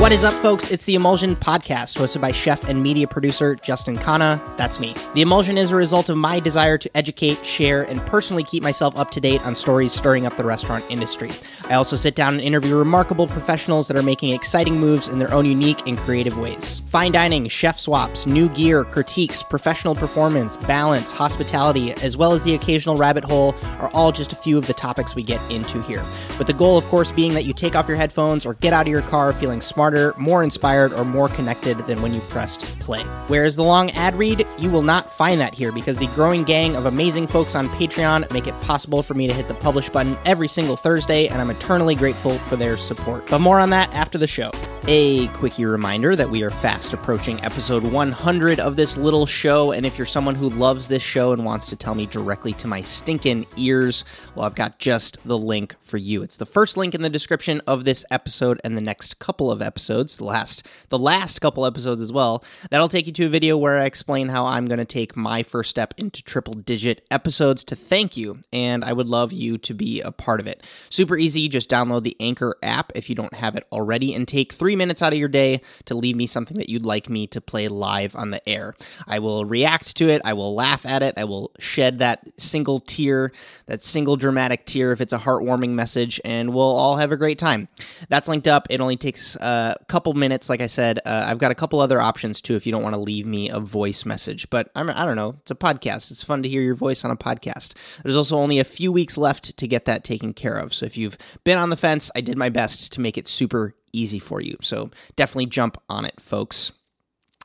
What is up, folks? It's the Emulsion Podcast, hosted by chef and media producer Justin Khanna. That's me. The Emulsion is a result of my desire to educate, share, and personally keep myself up to date on stories stirring up the restaurant industry. I also sit down and interview remarkable professionals that are making exciting moves in their own unique and creative ways. Fine dining, chef swaps, new gear, critiques, professional performance, balance, hospitality, as well as the occasional rabbit hole are all just a few of the topics we get into here. With the goal, of course, being that you take off your headphones or get out of your car feeling smarter, more inspired, or more connected than when you pressed play. Whereas the long ad read, you will not find that here because the growing gang of amazing folks on Patreon make it possible for me to hit the publish button every single Thursday, and I'm eternally grateful for their support. But more on that after the show. A quickie reminder that we are fast approaching episode 100 of this little show, and if you're someone who loves this show and wants to tell me directly to my stinking ears, well, I've got just the link for you. It's the first link in the description of this episode and the next couple of episodes, the last the last couple episodes as well. That'll take you to a video where I explain how I'm going to take my first step into triple digit episodes to thank you, and I would love you to be a part of it. Super easy, just download the Anchor app if you don't have it already and take 3 minutes out of your day to leave me something that you'd like me to play live on the air. I will react to it, I will laugh at it, I will shed that single tear, that single dramatic tear if it's a heartwarming message, and we'll all have a great time. That's linked up. It only takes uh, couple minutes. Like I said, uh, I've got a couple other options too if you don't want to leave me a voice message. But I'm, I don't know. It's a podcast. It's fun to hear your voice on a podcast. There's also only a few weeks left to get that taken care of. So if you've been on the fence, I did my best to make it super easy for you. So definitely jump on it, folks.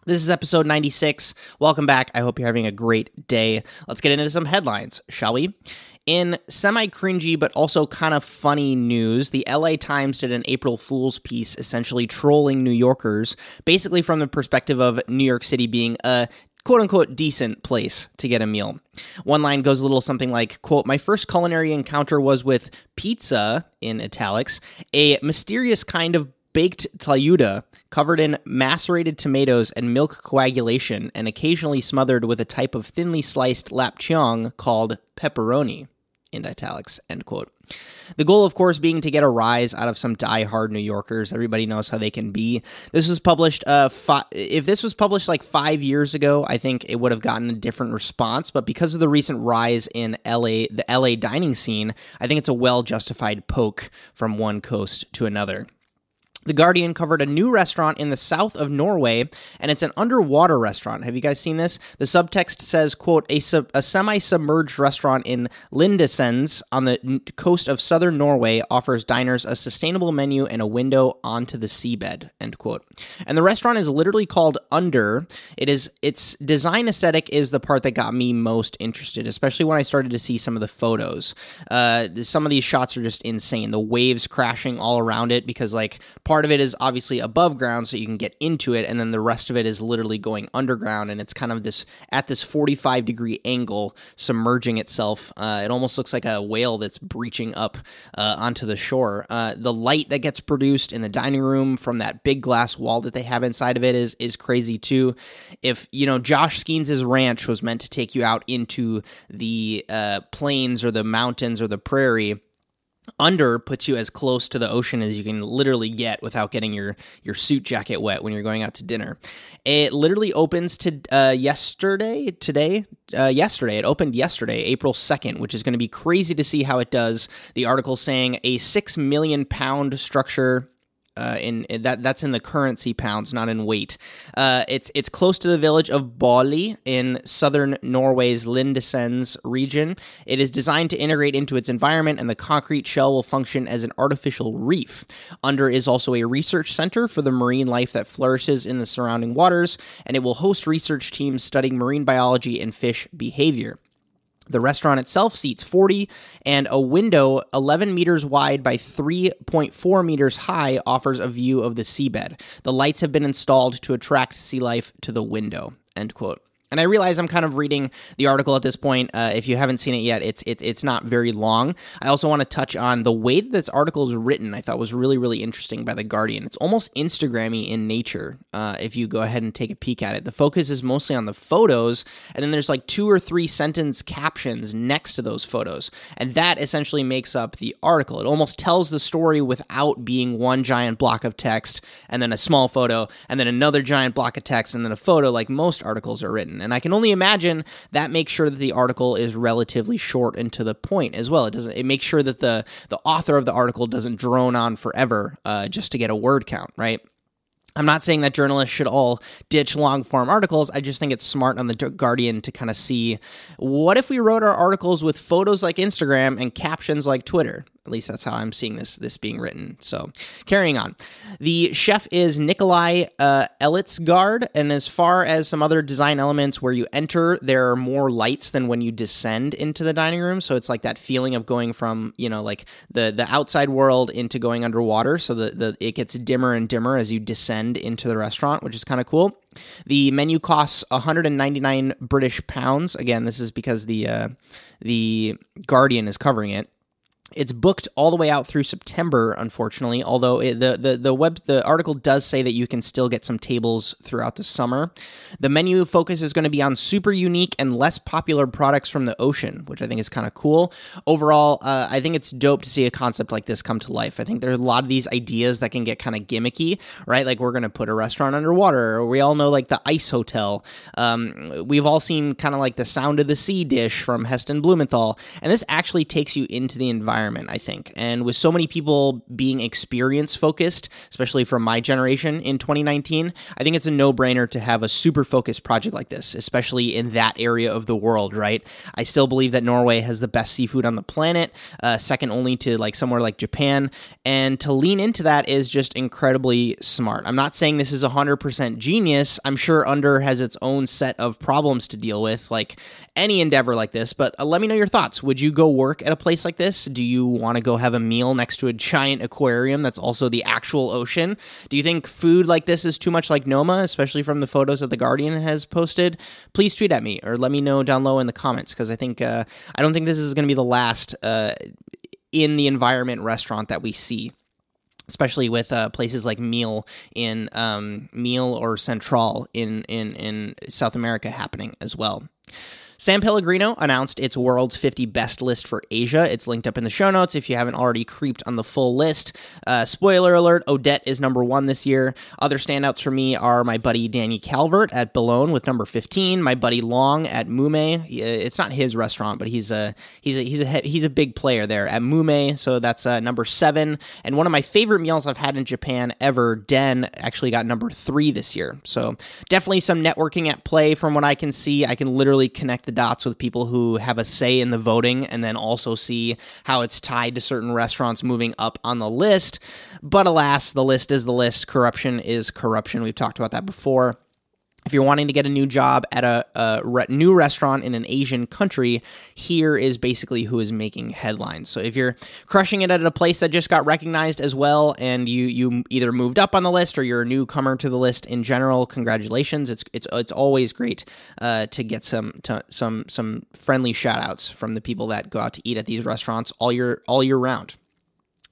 This is episode 96. Welcome back. I hope you're having a great day. Let's get into some headlines, shall we? In semi cringy but also kind of funny news, the LA Times did an April Fool's piece essentially trolling New Yorkers, basically from the perspective of New York City being a quote unquote decent place to get a meal. One line goes a little something like, quote, My first culinary encounter was with pizza, in italics, a mysterious kind of baked tlayuda covered in macerated tomatoes and milk coagulation and occasionally smothered with a type of thinly sliced lapchiong called pepperoni in italics end quote. The goal of course being to get a rise out of some die-hard new yorkers. Everybody knows how they can be. This was published uh fi- if this was published like five years ago i think it would have gotten a different response. But because of the recent rise in la the la dining scene i think it's a well justified poke from one coast to another the Guardian covered a new restaurant in the south of Norway, and it's an underwater restaurant. Have you guys seen this? The subtext says, quote, a, sub- a semi-submerged restaurant in Lindesnes on the n- coast of southern Norway offers diners a sustainable menu and a window onto the seabed, end quote. And the restaurant is literally called Under. It is its design aesthetic is the part that got me most interested, especially when I started to see some of the photos. Uh, some of these shots are just insane. The waves crashing all around it because like part of it is obviously above ground so you can get into it and then the rest of it is literally going underground and it's kind of this at this 45 degree angle submerging itself. Uh, it almost looks like a whale that's breaching up uh, onto the shore. Uh, the light that gets produced in the dining room from that big glass wall that they have inside of it is is crazy too. If you know josh Skenes' ranch was meant to take you out into the uh, plains or the mountains or the prairie under puts you as close to the ocean as you can literally get without getting your your suit jacket wet when you're going out to dinner. It literally opens to uh, yesterday, today, uh, yesterday. It opened yesterday, April second, which is going to be crazy to see how it does. The article saying a six million pound structure uh, in, in, that that's in the currency pounds, not in weight. Uh, it's it's close to the village of Båly in southern Norway's Lindesnes region. It is designed to integrate into its environment, and the concrete shell will function as an artificial reef. Under is also a research center for the marine life that flourishes in the surrounding waters, and it will host research teams studying marine biology and fish behavior. The restaurant itself seats 40, and a window 11 meters wide by 3.4 meters high offers a view of the seabed. The lights have been installed to attract sea life to the window. End quote. And I realize I'm kind of reading the article at this point. Uh, if you haven't seen it yet, it's it's it's not very long. I also want to touch on the way that this article is written. I thought was really really interesting by the Guardian. It's almost Instagrammy in nature. Uh, if you go ahead and take a peek at it, the focus is mostly on the photos, and then there's like two or three sentence captions next to those photos, and that essentially makes up the article. It almost tells the story without being one giant block of text and then a small photo and then another giant block of text and then a photo like most articles are written. And I can only imagine that makes sure that the article is relatively short and to the point as well. It doesn't. It makes sure that the the author of the article doesn't drone on forever uh, just to get a word count, right? I'm not saying that journalists should all ditch long form articles. I just think it's smart on the Guardian to kind of see what if we wrote our articles with photos like Instagram and captions like Twitter? At least that's how I'm seeing this this being written. So, carrying on, the chef is Nikolai uh, and as far as some other design elements, where you enter, there are more lights than when you descend into the dining room. So it's like that feeling of going from you know like the the outside world into going underwater. So the the it gets dimmer and dimmer as you descend into the restaurant, which is kind of cool. The menu costs 199 British pounds. Again, this is because the uh, the Guardian is covering it. It's booked all the way out through September, unfortunately. Although it, the the the web the article does say that you can still get some tables throughout the summer. The menu focus is going to be on super unique and less popular products from the ocean, which I think is kind of cool. Overall, uh, I think it's dope to see a concept like this come to life. I think there's a lot of these ideas that can get kind of gimmicky, right? Like we're going to put a restaurant underwater. Or we all know like the ice hotel. Um, we've all seen kind of like the sound of the sea dish from Heston Blumenthal, and this actually takes you into the environment environment, I think. And with so many people being experience focused, especially from my generation in 2019, I think it's a no brainer to have a super focused project like this, especially in that area of the world, right? I still believe that Norway has the best seafood on the planet, uh, second only to like somewhere like Japan. And to lean into that is just incredibly smart. I'm not saying this is 100% genius. I'm sure Under has its own set of problems to deal with, like any endeavor like this. But uh, let me know your thoughts. Would you go work at a place like this? Do you want to go have a meal next to a giant aquarium that's also the actual ocean? Do you think food like this is too much like Noma, especially from the photos that The Guardian has posted? Please tweet at me or let me know down low in the comments because I think uh, I don't think this is going to be the last uh, in the environment restaurant that we see especially with uh, places like Mil in um, Mil or Central in, in in South America happening as well. San Pellegrino announced its world's 50 best list for Asia. It's linked up in the show notes if you haven't already creeped on the full list. Uh, spoiler alert Odette is number one this year. Other standouts for me are my buddy Danny Calvert at Belon with number 15, my buddy Long at Mume. Uh, it's not his restaurant, but he's a he's a he's a he's a big player there at Mume, so that's uh, number seven. And one of my favorite meals I've had in Japan ever, Den, actually got number three this year. So definitely some networking at play from what I can see. I can literally connect the dots with people who have a say in the voting and then also see how it's tied to certain restaurants moving up on the list. But alas, the list is the list. Corruption is corruption. We've talked about that before if you're wanting to get a new job at a, a re- new restaurant in an Asian country, here is basically who is making headlines. So if you're crushing it at a place that just got recognized as well, and you you either moved up on the list or you're a newcomer to the list in general, congratulations! It's it's it's always great uh, to get some to, some some friendly shout outs from the people that go out to eat at these restaurants all year all year round.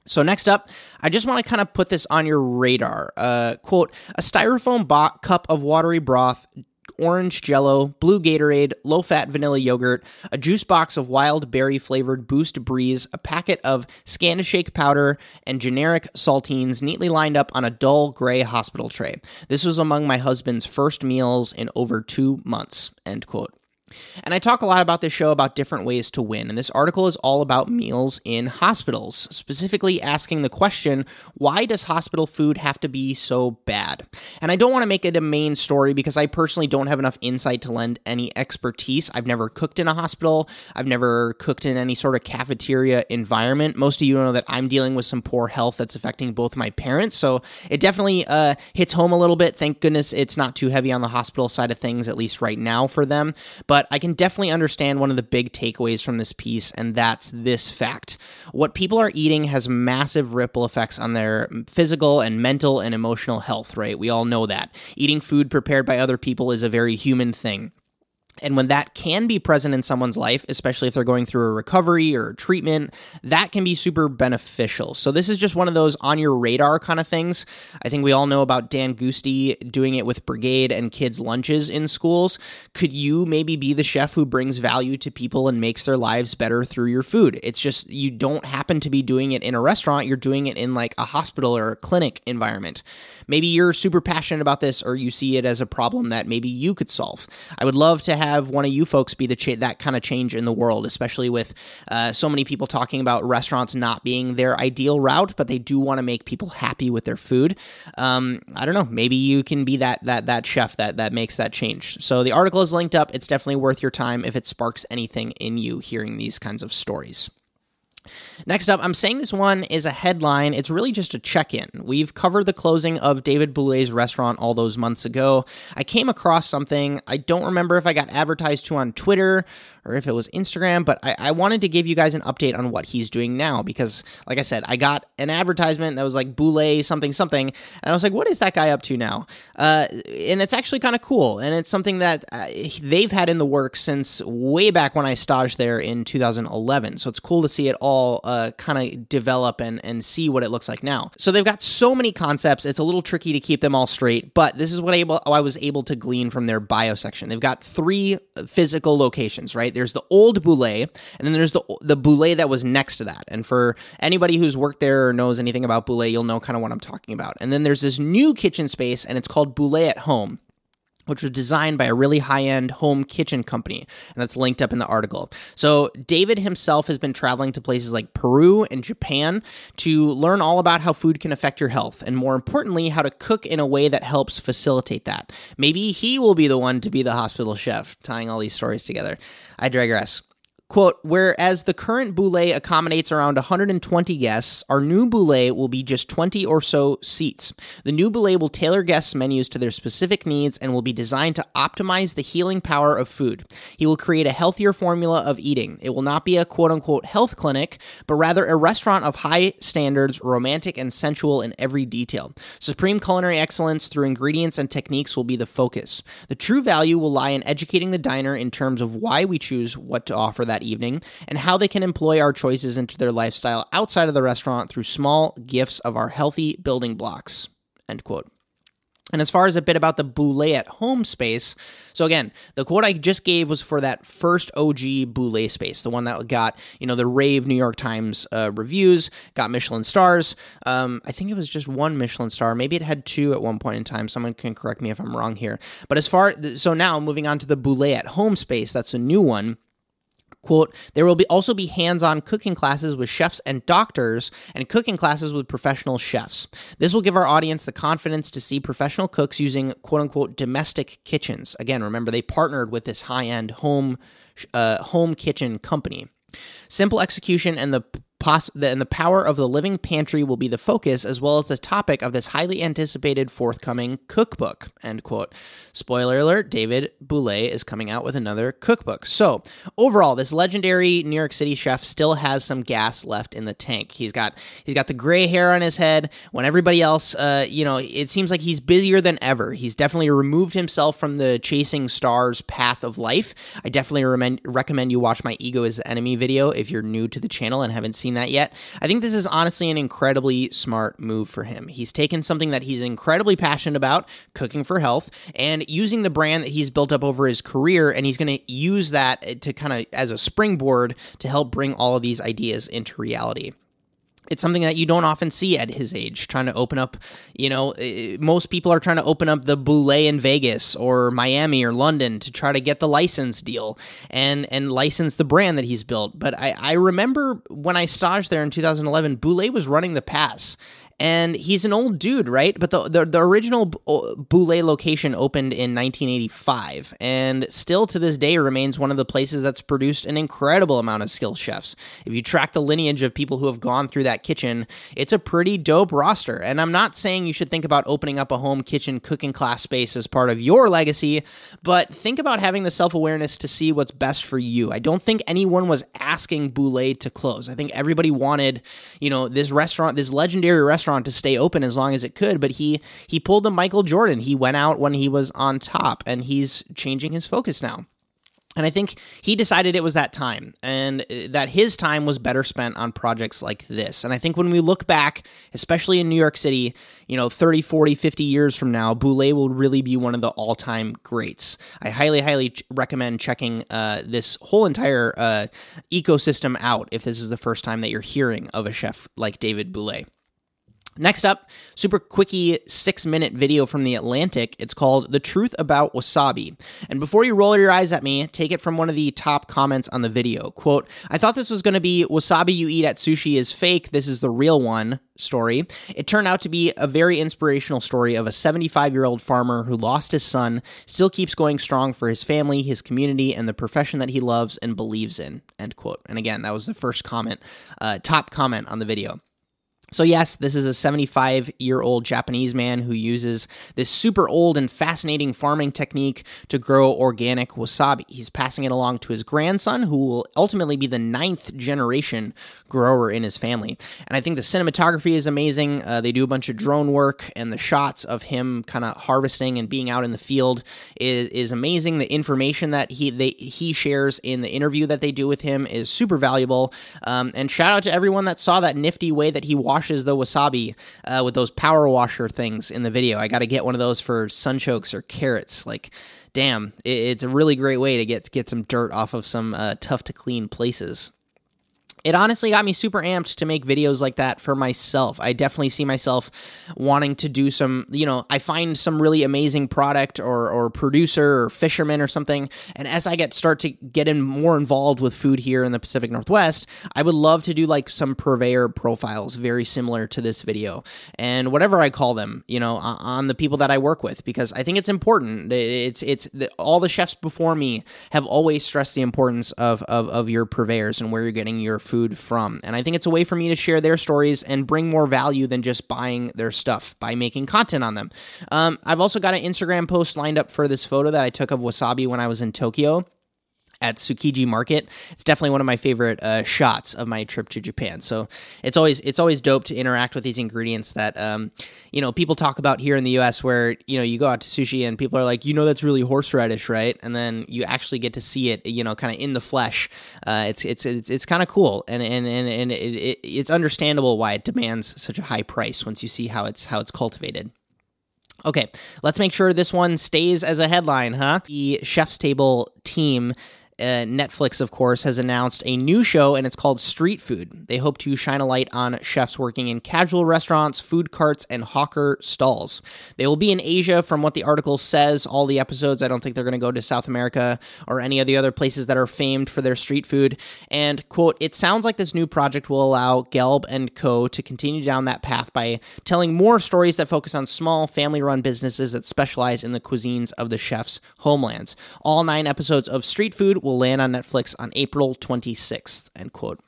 So next up, I just want to kind of put this on your radar. Uh, quote: A styrofoam bo- cup of watery broth, orange Jello, blue Gatorade, low-fat vanilla yogurt, a juice box of wild berry flavored Boost Breeze, a packet of Scandishake powder, and generic saltines neatly lined up on a dull gray hospital tray. This was among my husband's first meals in over two months. End quote. And I talk a lot about this show about different ways to win, and this article is all about meals in hospitals, specifically asking the question why does hospital food have to be so bad? And I don't want to make it a main story because I personally don't have enough insight to lend any expertise. I've never cooked in a hospital, I've never cooked in any sort of cafeteria environment. Most of you know that I'm dealing with some poor health that's affecting both my parents, so it definitely uh, hits home a little bit. Thank goodness it's not too heavy on the hospital side of things, at least right now for them. But but I can definitely understand one of the big takeaways from this piece, and that's this fact. What people are eating has massive ripple effects on their physical and mental and emotional health, right? We all know that. Eating food prepared by other people is a very human thing. And when that can be present in someone's life, especially if they're going through a recovery or treatment, that can be super beneficial. So, this is just one of those on your radar kind of things. I think we all know about Dan Giusti doing it with Brigaid and kids' lunches in schools. Could you maybe be the chef who brings value to people and makes their lives better through your food? It's just you don't happen to be doing it in a restaurant, you're doing it in like a hospital or a clinic environment. Maybe you're super passionate about this or you see it as a problem that maybe you could solve. I would love to have one of you folks be the cha- that kind of change in the world, especially with uh, so many people talking about restaurants not being their ideal route, but they do want to make people happy with their food. Um, I don't know. Maybe you can be that that that chef that that makes that change. So the article is linked up. It's definitely worth your time if it sparks anything in you hearing these kinds of stories. Next up, I'm saying this one is a headline. It's really just a check in. We've covered the closing of David Bouley's restaurant all those months ago. I came across something. I don't remember if I got advertised to on Twitter or if it was Instagram, but I, I, wanted to give you guys an update on what he's doing now because, like I said, I got an advertisement that was like Bouley something something, and I was like, what is that guy up to now? Uh, and it's actually kind of cool, and it's something that uh, they've had in the works since way back when I staged there in 2011. So it's cool to see it all uh, kind of develop and, and see what it looks like now. So they've got so many concepts, it's a little tricky to keep them all straight, but this is what able, I was able to glean from their bio section. They've got three physical locations, right? Right? There's the old Bouley, and then there's the the Bouley that was next to that. And for anybody who's worked there or knows anything about Bouley, you'll know kind of what I'm talking about. And then there's this new kitchen space, and it's called Bouley at Home which was designed by a really high end home kitchen company. And that's linked up in the article. So, David himself has been traveling to places like Peru and Japan to learn all about how food can affect your health, and more importantly, how to cook in a way that helps facilitate that. Maybe he will be the one to be the hospital chef, tying all these stories together. I digress. Quote, whereas the current Bouley accommodates around 120 guests, our new Bouley will be just 20 or so seats. The new Bouley will tailor guests' menus to their specific needs and will be designed to optimize the healing power of food. He will create a healthier formula of eating. It will not be a quote unquote health clinic, but rather a restaurant of high standards, romantic and sensual in every detail. Supreme culinary excellence through ingredients and techniques will be the focus. The true value will lie in educating the diner in terms of why we choose what to offer that evening and how they can employ our choices into their lifestyle outside of the restaurant through small gifts of our healthy building blocks. End quote. And as far as a bit about the Bouley at home space, so again, the quote I just gave was for that first OG Bouley space, the one that got, you know, the rave New York Times uh, reviews, got Michelin stars. Um, I think it was just one Michelin star. Maybe it had two at one point in time. Someone can correct me if I'm wrong here. But as far, so now moving on to the Bouley at home space, that's a new one. Quote, there will be also be hands-on cooking classes with chefs and doctors and cooking classes with professional chefs. This will give our audience the confidence to see professional cooks using quote unquote domestic kitchens. Again, remember they partnered with this high-end home uh, home kitchen company. Simple execution and the Poss- and the power of the living pantry will be the focus, as well as the topic of this highly anticipated forthcoming cookbook. End quote. Spoiler alert: David Bouley is coming out with another cookbook. So overall, this legendary New York City chef still has some gas left in the tank. He's got he's got the gray hair on his head. When everybody else, uh, you know, it seems like he's busier than ever. He's definitely removed himself from the chasing stars path of life. I definitely recommend you watch my Ego is the Enemy video if you're new to the channel and haven't seen seen that yet. I think this is honestly an incredibly smart move for him. He's taken something that he's incredibly passionate about, cooking for health, and using the brand that he's built up over his career, and he's going to use that to kind of as a springboard to help bring all of these ideas into reality it's something that you don't often see at his age trying to open up you know eh, most people are trying to open up the Bouley in vegas or miami or london to try to get the license deal and and license the brand that he's built. But i i remember when i staged there in 2011 Bouley was running the pass and he's an old dude, right? But the the, the original uh, Bouley location opened in 1985, and still to this day remains one of the places that's produced an incredible amount of skilled chefs. If you track the lineage of people who have gone through that kitchen, it's a pretty dope roster. And I'm not saying you should think about opening up a home kitchen cooking class space as part of your legacy, but think about having the self awareness to see what's best for you. I don't think anyone was asking Bouley to close. I think everybody wanted, you know, this restaurant, this legendary restaurant restaurant to stay open as long as it could, but he he pulled a Michael Jordan. He went out when he was on top and he's changing his focus now. And I think he decided it was that time and uh, that his time was better spent on projects like this. And I think when we look back, especially in New York City, you know, 30, 40, 50 years from now, Bouley will really be one of the all time greats. I highly, highly recommend checking uh, this whole entire uh, ecosystem out if this is the first time that you're hearing of a chef like David Bouley. Next up, super quickie six minute video from The Atlantic. It's called The Truth About Wasabi. And before you roll your eyes at me, take it from one of the top comments on the video. Quote, I thought this was going to be wasabi you eat at sushi is fake. This is the real one story. It turned out to be a very inspirational story of a 75 year old farmer who lost his son, still keeps going strong for his family, his community, and the profession that he loves and believes in. End quote. And again, that was the first comment, uh, top comment on the video. So, yes, this is a 75 year old Japanese man who uses this super old and fascinating farming technique to grow organic wasabi. He's passing it along to his grandson, who will ultimately be the ninth generation grower in his family. And I think the cinematography is amazing. Uh, they do a bunch of drone work, and the shots of him kind of harvesting and being out in the field is, is amazing. The information that he they, he shares in the interview that they do with him is super valuable. Um, and shout out to everyone that saw that nifty way that he washed washes the wasabi uh, with those power washer things in the video. I got to get one of those for sunchokes or carrots. Like, damn, it, it's a really great way to get get some dirt off of some uh, tough to clean places it honestly got me super amped to make videos like that for myself. I definitely see myself wanting to do some, you know, I find some really amazing product or, or producer or fisherman or something. And as I get start to get in more involved with food here in the Pacific Northwest, I would love to do like some purveyor profiles very similar to this video and whatever I call them, you know, on the people that I work with because I think it's important. It's, it's the, all the chefs before me have always stressed the importance of, of, of your purveyors and where you're getting your food food from. And I think it's a way for me to share their stories and bring more value than just buying their stuff by making content on them. Um, I've also got an Instagram post lined up for this photo that I took of wasabi when I was in Tokyo at Tsukiji Market. It's definitely one of my favorite uh, shots of my trip to Japan. So it's always it's always dope to interact with these ingredients that um, you know people talk about here in the U.S. Where you know you go out to sushi and people are like, you know, that's really horseradish, right? And then you actually get to see it, you know, kind of in the flesh. Uh, it's it's it's, it's kind of cool, and and and, and it, it, it's understandable why it demands such a high price once you see how it's how it's cultivated. Okay, let's make sure this one stays as a headline, huh? The Chef's Table team uh, Netflix, of course, has announced a new show and it's called Street Food. They hope to shine a light on chefs working in casual restaurants, food carts, and hawker stalls. They will be in Asia, from what the article says. All the episodes, I don't think they're going to go to South America or any of the other places that are famed for their street food. And, quote, it sounds like this new project will allow Gelb and Co. to continue down that path by telling more stories that focus on small, family run businesses that specialize in the cuisines of the chef's homelands. All nine episodes of Street Food will land on Netflix on April 26th, end quote.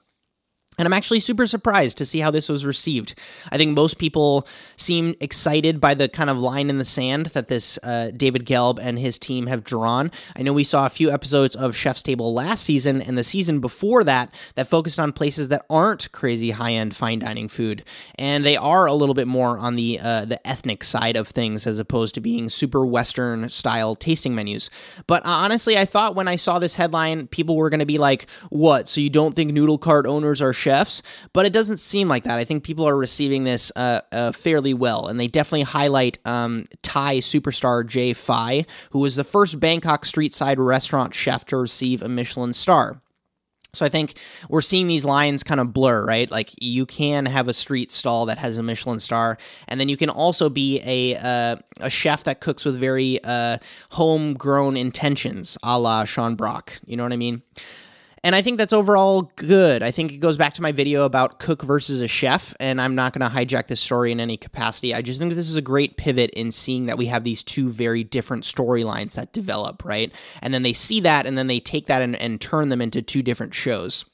And I'm actually super surprised to see how this was received. I think most people seem excited by the kind of line in the sand that this uh, David Gelb and his team have drawn. I know we saw a few episodes of Chef's Table last season and the season before that that focused on places that aren't crazy high end fine dining food, and they are a little bit more on the uh, the ethnic side of things as opposed to being super Western style tasting menus. But honestly, I thought when I saw this headline, people were going to be like, "What? So you don't think noodle cart owners are chefs, but it doesn't seem like that. I think people are receiving this uh, uh, fairly well, and they definitely highlight um, Thai superstar Jay Fai, who was the first Bangkok street side restaurant chef to receive a Michelin star. So I think we're seeing these lines kind of blur, right? Like you can have a street stall that has a Michelin star, and then you can also be a uh, a chef that cooks with very uh, homegrown intentions, a la Sean Brock. You know what I mean? And I think that's overall good. I think it goes back to my video about cook versus a chef, and I'm not going to hijack this story in any capacity. I just think this is a great pivot in seeing that we have these two very different storylines that develop, right? And then they see that, and then they take that and, and turn them into two different shows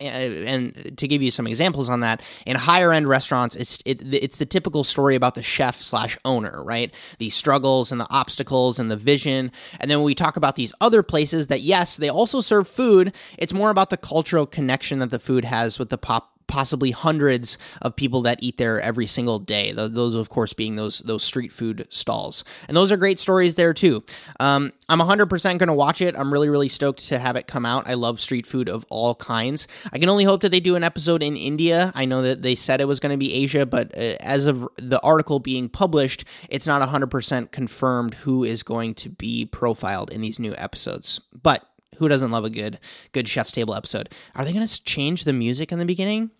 Uh, and to give you some examples on that, in higher end restaurants, it's it, it's the typical story about the chef slash owner, right? The struggles and the obstacles and the vision. And then when we talk about these other places that yes, they also serve food, it's more about the cultural connection that the food has with the pop possibly hundreds of people that eat there every single day. Those, of course, being those those street food stalls, and those are great stories there too. Um, I'm 100% going to watch it. I'm really really stoked to have it come out. I love street food of all kinds. I can only hope that they do an episode in India. I know that they said it was going to be Asia, but uh, as of the article being published, it's not 100% confirmed who is going to be profiled in these new episodes. But who doesn't love a good good chef's table episode? Are they going to change the music in the beginning?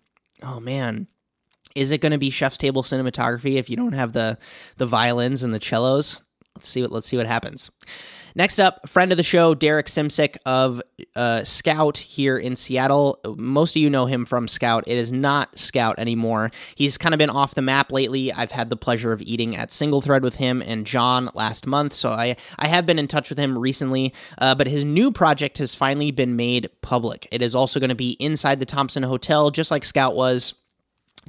Oh man. Is it going to be chef's table cinematography if you don't have the the violins and the cellos? Let's see what let's see what happens. Next up, friend of the show, Derek Simcik of uh, Scout here in Seattle. Most of you know him from Scout. It is not Scout anymore. He's kind of been off the map lately. I've had the pleasure of eating at Single Thread with him and John last month, so I, I have been in touch with him recently. Uh, but his new project has finally been made public. It is also going to be inside the Thompson Hotel, just like Scout was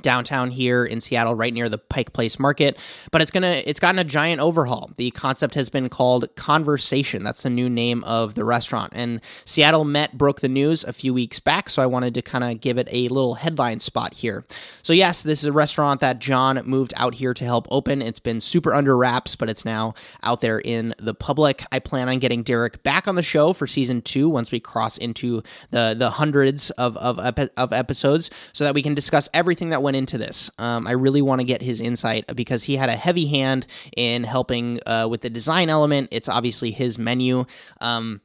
downtown here in Seattle right near the Pike Place Market. But it's to it's gotten a giant overhaul. The concept has been called Conversation. That's the new name of the restaurant. And Seattle Met broke the news a few weeks back so I wanted to kind of give it a little headline spot here. So yes this is a restaurant that John moved out here to help open. It's been super under wraps but it's now out there in the public. I plan on getting Derek back on the show for season 2 once we cross into the the hundreds of of, of episodes so that we can discuss everything that went went into this. Um, I really want to get his insight because he had a heavy hand in helping uh, with the design element. It's obviously his menu. Um,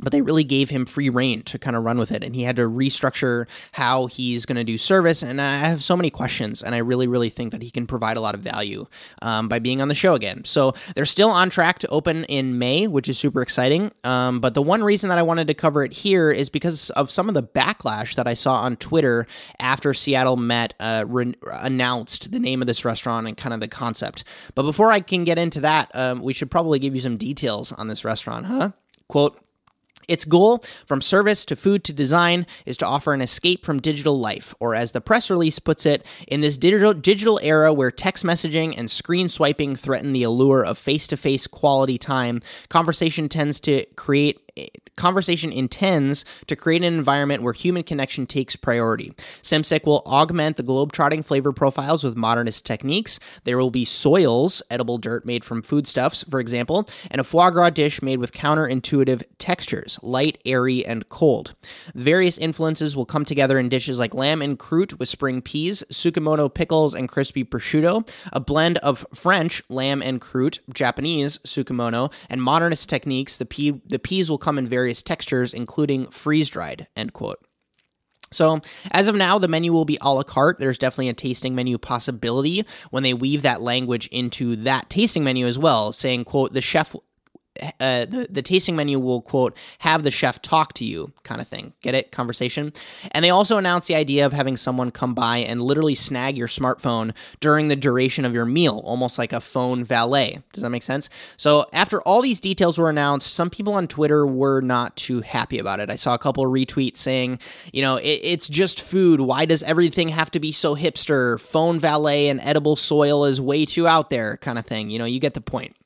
but they really gave him free reign to kind of run with it and he had to restructure how he's going to do service and i have so many questions and i really really think that he can provide a lot of value um, by being on the show again. So they're still on track to open in may which is super exciting um, but the one reason that i wanted to cover it here is because of some of the backlash that i saw on twitter after seattle met uh, re- announced the name of this restaurant and kind of the concept. But before i can get into that um, we should probably give you some details on this restaurant huh? Quote its goal, from service to food to design, is to offer an escape from digital life, or as the press release puts it, in this digital, digital era where text messaging and screen swiping threaten the allure of face to face quality time, conversation tends to create conversation intends to create an environment where human connection takes priority. Simcik will augment the globe-trotting flavor profiles with modernist techniques. There will be soils, edible dirt made from foodstuffs, for example, and a foie gras dish made with counterintuitive textures, light, airy, and cold. Various influences will come together in dishes like lamb en croûte with spring peas, tsukemono pickles, and crispy prosciutto, a blend of French lamb en croûte, Japanese tsukemono, and modernist techniques. The, pea, the peas will come in various textures, including freeze dried, end quote. So, as of now, the menu will be a la carte. There's definitely a tasting menu possibility when they weave that language into that tasting menu as well, saying, quote, the chef uh, the the tasting menu will quote have the chef talk to you kind of thing. Get it? Conversation. And they also announced the idea of having someone come by and literally snag your smartphone during the duration of your meal, almost like a phone valet. Does that make sense? So after all these details were announced, some people on Twitter were not too happy about it. I saw a couple retweets saying, you know, it, it's just food. Why does everything have to be so hipster? Phone valet and edible soil is way too out there, kind of thing. You know, you get the point.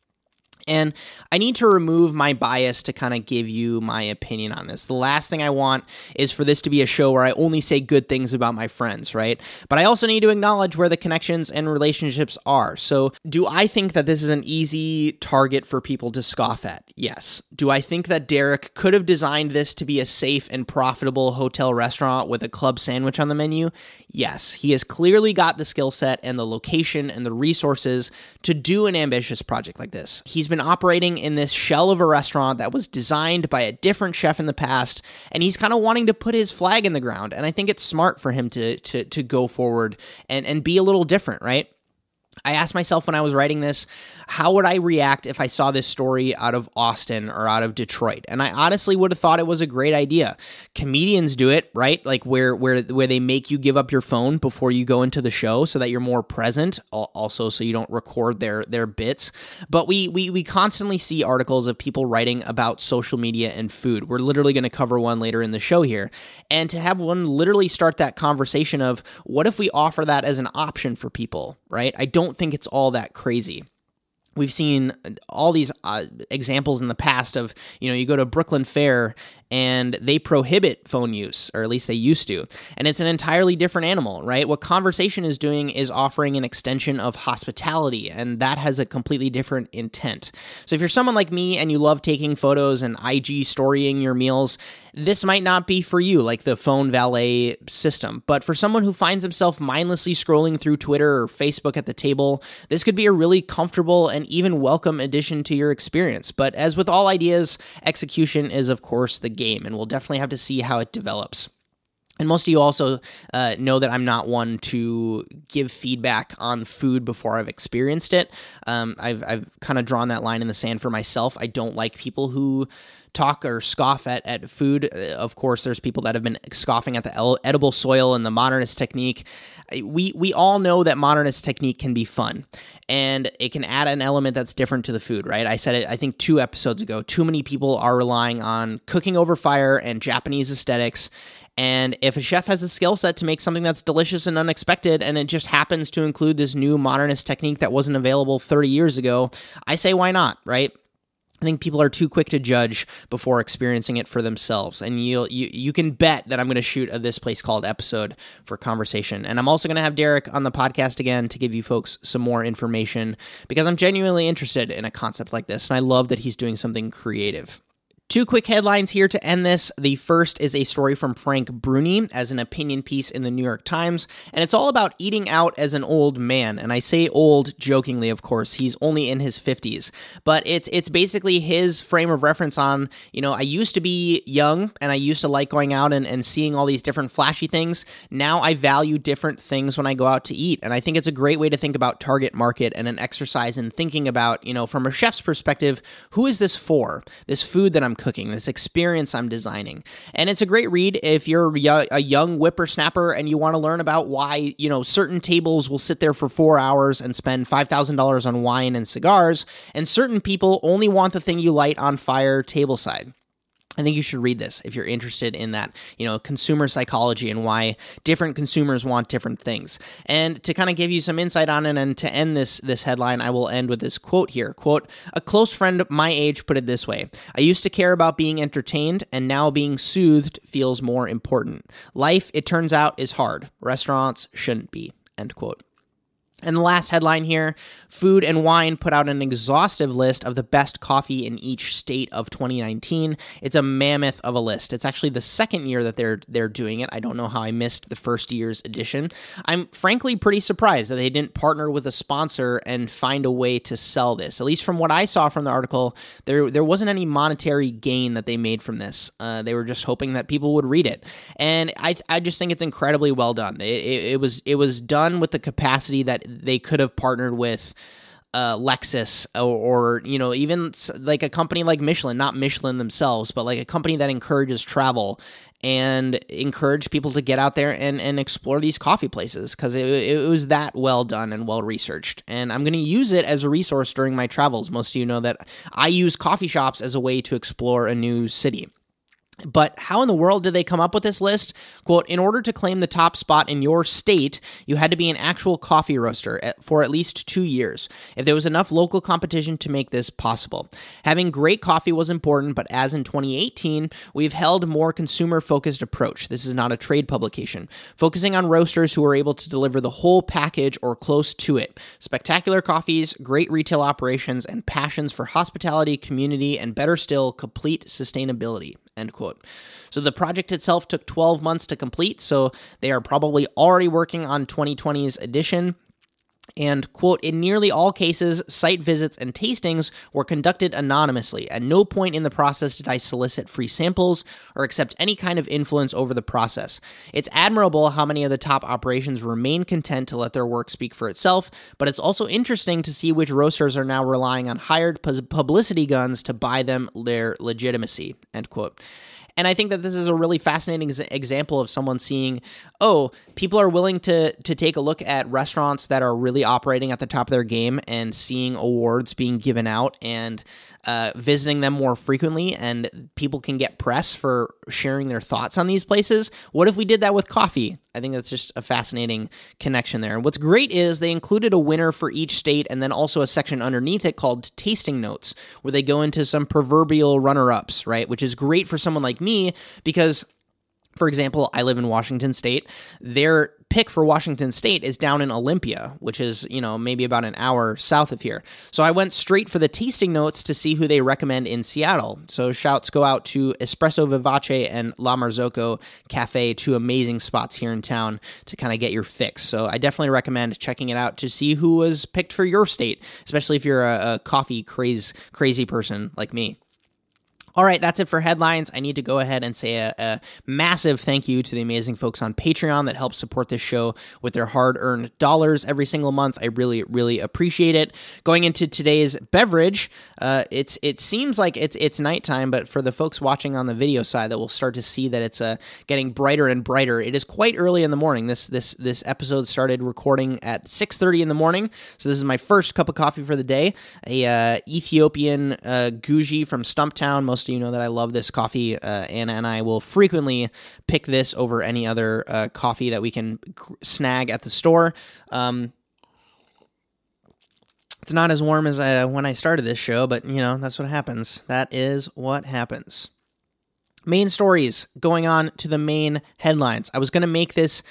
And I need to remove my bias to kind of give you my opinion on this. The last thing I want is for this to be a show where I only say good things about my friends, right? But I also need to acknowledge where the connections and relationships are. So, do I think that this is an easy target for people to scoff at? Yes. Do I think that Derek could have designed this to be a safe and profitable hotel restaurant with a club sandwich on the menu? Yes. He has clearly got the skill set and the location and the resources to do an ambitious project like this. He's been operating in this shell of a restaurant that was designed by a different chef in the past, and he's kind of wanting to put his flag in the ground. And I think it's smart for him to to to go forward and and be a little different, right? I asked myself when I was writing this, how would I react if I saw this story out of Austin or out of Detroit? And I honestly would have thought it was a great idea. Comedians do it, right? Like where where where they make you give up your phone before you go into the show so that you're more present, also so you don't record their their bits. But we we we constantly see articles of people writing about social media and food. We're literally going to cover one later in the show here. And to have one literally start that conversation of what if we offer that as an option for people, right? I don't think it's all that crazy we've seen all these uh, examples in the past of you know you go to brooklyn fare and they prohibit phone use, or at least they used to. And it's an entirely different animal, right? What conversation is doing is offering an extension of hospitality, and that has a completely different intent. So if you're someone like me and you love taking photos and IG storying your meals, this might not be for you, like the phone valet system. But for someone who finds himself mindlessly scrolling through Twitter or Facebook at the table, this could be a really comfortable and even welcome addition to your experience. But as with all ideas, execution is, of course, the game, and we'll definitely have to see how it develops. And most of you also uh, know that I'm not one to give feedback on food before I've experienced it. Um, I've, I've kind of drawn that line in the sand for myself. I don't like people who talk or scoff at, at food. Uh, of course, there's people that have been scoffing at the edible soil and the modernist technique. We we all know that modernist technique can be fun and it can add an element that's different to the food, right? I said it I think 2 episodes ago. Too many people are relying on cooking over fire and Japanese aesthetics and if a chef has a skill set to make something that's delicious and unexpected, and it just happens to include this new modernist technique that wasn't available 30 years ago, I say why not, right? I think people are too quick to judge before experiencing it for themselves. And you you you can bet that I'm going to shoot a this place called episode for conversation. And I'm also going to have Derek on the podcast again to give you folks some more information because I'm genuinely interested in a concept like this and I love that he's doing something creative. Two quick headlines here to end this. The first is a story from Frank Bruni as an opinion piece in the New York Times, and it's all about eating out as an old man. And I say old jokingly, of course. He's only in his 50s, but it's it's basically his frame of reference on, you know, I used to be young and I used to like going out and, and seeing all these different flashy things. Now I value different things when I go out to eat. And I think it's a great way to think about target market and an exercise in thinking about, you know, from a chef's perspective, who is this for? This food that I'm cooking, this experience I'm designing. And it's a great read if you're a young whippersnapper and you want to learn about why, you know, certain tables will sit there for four hours and spend $5,000 on wine and cigars, and certain people only want the thing you light on fire tableside. I think you should read this if you're interested in that, you know, consumer psychology and why different consumers want different things. And to kind of give you some insight on it and to end this this headline, I will end with this quote here. Quote, a close friend my age put it this way. I used to care about being entertained and now being soothed feels more important. Life, it turns out, is hard. Restaurants shouldn't be. End quote. And the last headline here Food and Wine put out an exhaustive list of the best coffee in each state of 2019. It's a mammoth of a list. It's actually the second year that they're they're doing it. I don't know how I missed the first year's edition. I'm frankly pretty surprised that they didn't partner with a sponsor and find a way to sell this. At least from what I saw from the article, there there wasn't any monetary gain that they made from this. Uh, they were just hoping that people would read it, and I I just think it's incredibly well done. It, it, it was it was done with the capacity that they could have partnered with uh, Lexus or, or, you know even like a company like Michelin, not Michelin themselves, but like a company that encourages travel and encourage people to get out there and, and explore these coffee places because it, it was that well done and well researched. And I'm going to use it as a resource during my travels. Most of you know that I use coffee shops as a way to explore a new city. But how in the world did they come up with this list? Quote, in order to claim the top spot in your state, you had to be an actual coffee roaster for at least two years, if there was enough local competition to make this possible. Having great coffee was important, but as in 2018, we've held more consumer focused approach. This is not a trade publication, focusing on roasters who are able to deliver the whole package or close to it. Spectacular coffees, great retail operations, and passions for hospitality, community, and better still, complete sustainability. End quote. So the project itself took 12 months to complete, so they are probably already working on 2020's edition. And, quote, in nearly all cases, site visits and tastings were conducted anonymously. At no point in the process did I solicit free samples or accept any kind of influence over the process. It's admirable how many of the top operations remain content to let their work speak for itself, but it's also interesting to see which roasters are now relying on hired publicity guns to buy them their legitimacy, end quote. And I think that this is a really fascinating example of someone seeing, oh, people are willing to to take a look at restaurants that are really operating at the top of their game and seeing awards being given out and uh, visiting them more frequently and people can get press for sharing their thoughts on these places. What if we did that with coffee? I think that's just a fascinating connection there. And what's great is they included a winner for each state and then also a section underneath it called tasting notes, where they go into some proverbial runner ups, right? Which is great for someone like me because for example, I live in Washington State. Their pick for Washington State is down in Olympia, which is, you know, maybe about an hour south of here. So I went straight for the tasting notes to see who they recommend in Seattle. So shouts go out to Espresso Vivace and La Marzocco Cafe, two amazing spots here in town to kind of get your fix. So I definitely recommend checking it out to see who was picked for your state, especially if you're a, a coffee craze crazy person like me. All right, that's it for headlines. I need to go ahead and say a, a, massive thank you to the amazing folks on Patreon that help support this show with their hard earned dollars every single month. I really, really appreciate it. Going into today's beverage, uh, it's it seems like it's it's nighttime, but for the folks watching on the video side, that will start to see that it's uh, getting brighter and brighter. It is quite early in the morning. This this this episode started recording at six thirty in the morning, so this is my first cup of coffee for the day. A uh, Ethiopian uh, Guji from Stumptown. Most you know that I love this coffee. Uh, Anna and I will frequently pick this over any other uh, coffee that we can snag at the store. Um, it's not as warm as uh, when I started this show, but you know, that's what happens. That is what happens. Main stories going on to the main headlines. I was going to make this